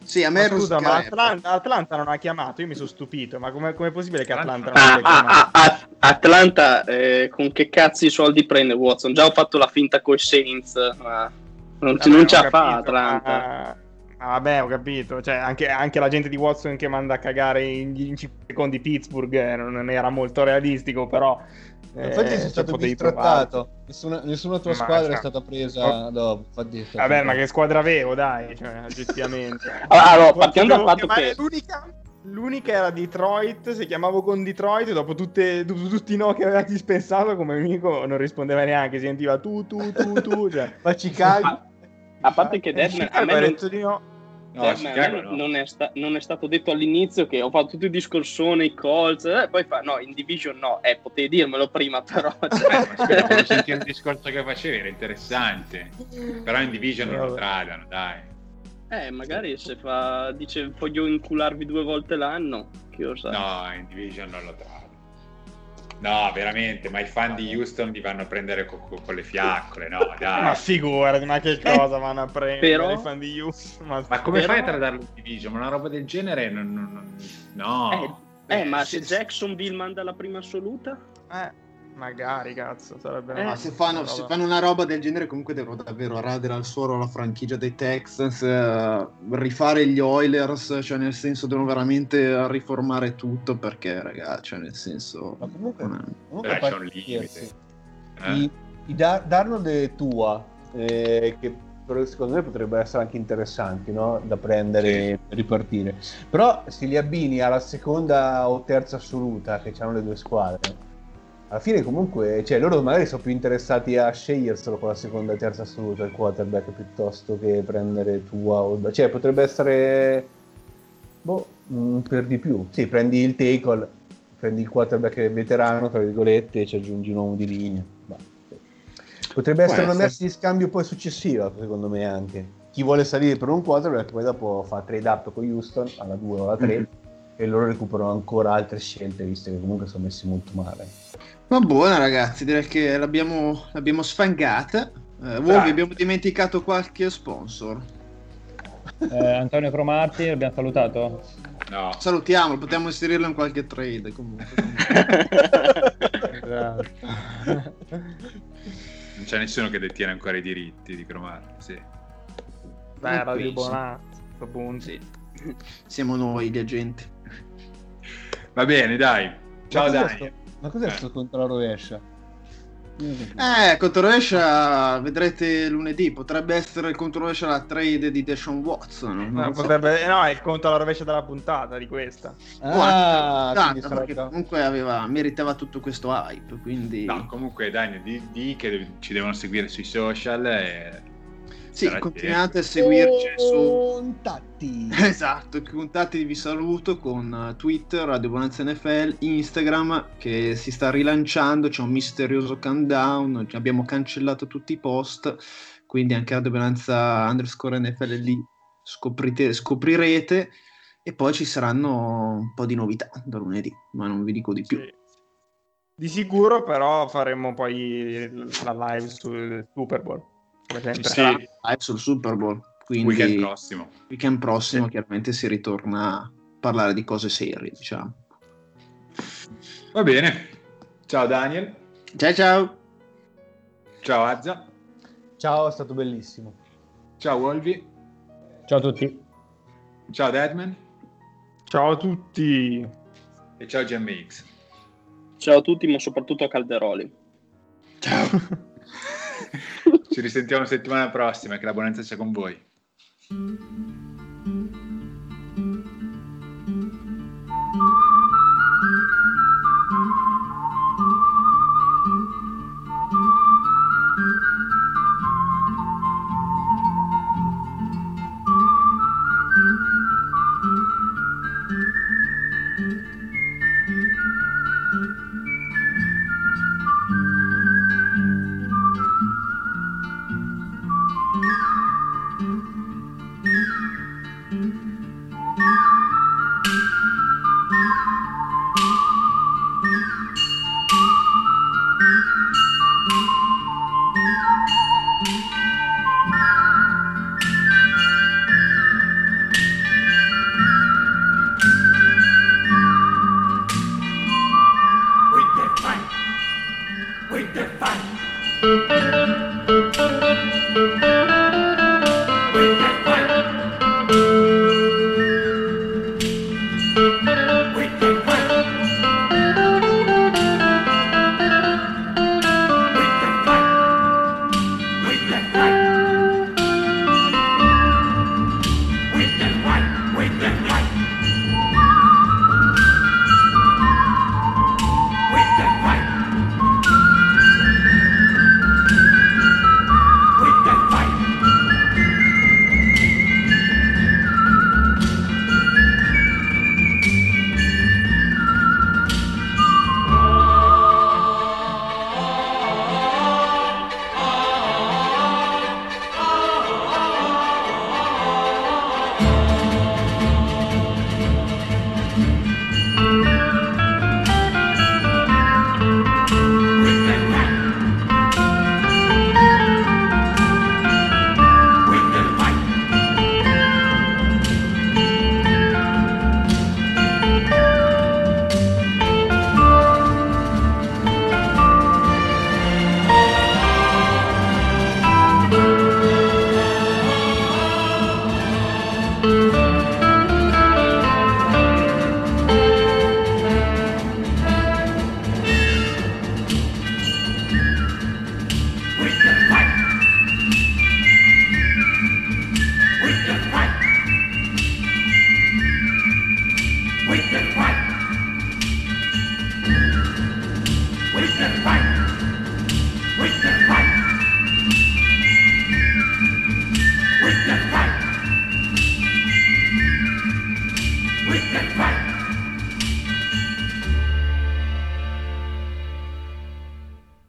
Sì, a Ma me scusa, ma. Atlanta, Atlanta non ha chiamato, io mi sono stupito, ma com'è, com'è possibile che Atlanta non Ah, abbia ah, chiamato? ah, ah, Atlanta, eh, con che cazzo di soldi prende Watson? Già ho fatto la finta coi Saints, ma non, Vabbè, non ce la fa Atlanta. ma- ma vabbè, ho capito. Cioè, anche, anche la gente di Watson che manda a cagare in, in 5 secondi Pittsburgh eh, non era molto realistico, però. Eh, Infatti sei cioè, stato distrattato. Nessuna, nessuna tua Ma squadra è sta- stata presa dopo. infatti è. Vabbè, ma che squadra avevo, dai, cioè, oggettivamente. Allora, allora, partiamo dal fatto che L'unica, l'unica era Detroit, se chiamavo con Detroit, dopo, tutte, dopo tutti i no che aveva dispensato, come amico non rispondeva neanche, si sentiva tu, tu, tu, tu, cioè... Ma Chicago? a, a parte che Deadman a me ha non, detto di no. No, me Chicago non- no. non è, sta- non è stato detto all'inizio che ho fatto tutto il discorsone, i Colts, eh, poi fa no, in division no, eh, potevi dirmelo prima però. cioè. Aspetta, volevo sentire il discorso che facevi, era interessante. Però in division non lo tradano, dai. Eh, magari se fa, dice voglio incularvi due volte l'anno, chi lo sa. No, in division non lo tradano. No, veramente, ma i fan di Houston li vanno a prendere co- co- con le fiaccole, no, Ma dai. figurati, ma che cosa vanno a prendere Però- i fan di Houston? Ma, Ma come Però- fai a tradarlo in division? Ma una roba del genere non... non- non- No. Eh, ma sì, se. Jacksonville manda la prima assoluta? Eh, magari, cazzo, sarebbe Eh, Ma se fanno, una se roba- fanno una roba del genere, comunque devono davvero radere al suolo la franchigia dei Texans, eh, rifare gli Oilers, cioè nel senso devono veramente riformare tutto perché, ragazzi, cioè nel senso... Ma comunque, comunque Beh, a c'è un limite. Eh? I, i Dar- Darnold e Tua, eh, che però secondo me potrebbero essere anche interessanti no? da prendere e ripartire. Però se li abbini alla seconda o terza assoluta, che hanno le due squadre, alla fine comunque, cioè loro magari sono più interessati a sceglierselo con la seconda e terza assoluta il quarterback piuttosto che prendere Tua o... Cioè potrebbe essere... Boh, mm, per di più. Sì, prendi il tackle, prendi il quarterback veterano, tra virgolette, e ci aggiungi un uomo di linea. Bah, sì. Potrebbe essere una messa di scambio poi successiva, secondo me anche. Chi vuole salire per un quarterback poi dopo fa trade up con Houston alla 2 o alla 3 Mhm. e loro recuperano ancora altre scelte, visto che comunque sono messi molto male. Va buona ragazzi, direi che l'abbiamo, l'abbiamo sfangata. Eh, Wolvi, abbiamo dimenticato qualche sponsor. Eh, Antonio Cromarti, l'abbiamo salutato. No. Salutiamolo, potremmo inserirlo in qualche trade comunque. Esatto. Non c'è nessuno che detiene ancora i diritti di Cromarti, sì. Beh, Radio penso. Bonazzi, a questo punto. Sì. Siamo noi gli agenti. Va bene, dai. Ciao ma cos'è Dani. ma cos'è Eh. sto contro la rovescia? Eh, controrovescia vedrete lunedì. Potrebbe essere il controrovescia la trade di Deshaun Watson. non No, so. potrebbe- no, è il conto alla rovescia della puntata di questa. Ah, Guarda, quindi sarà perché comunque aveva, meritava tutto questo hype. Quindi No, comunque Dani, di, di che ci devono seguire sui social e... sì, continuate a seguirci su. Contatti. Esatto, contatti vi saluto con Twitter, Radio Bonanza NFL, Instagram che si sta rilanciando, c'è un misterioso countdown, abbiamo cancellato tutti i post, quindi anche Radio Bonanza underscore NFL lì scoprite- scoprirete E poi ci saranno un po' di novità da lunedì, ma non vi dico di più. Sì. Di sicuro però faremo poi la live sul Super Bowl, come sempre. Sì. Live sul Super Bowl, quindi Weekend prossimo. weekend prossimo Sì. chiaramente si ritorna a parlare di cose serie, diciamo. Va bene. Ciao Daniel. Ciao ciao! Ciao Azza. Ciao, è stato bellissimo. Ciao Wolvi. Ciao a tutti. Ciao Deadman. Ciao a tutti! E ciao GMX. Ciao a tutti, ma soprattutto a Calderoli. Ciao! Ci risentiamo settimana prossima. Che la buonanza sia con voi.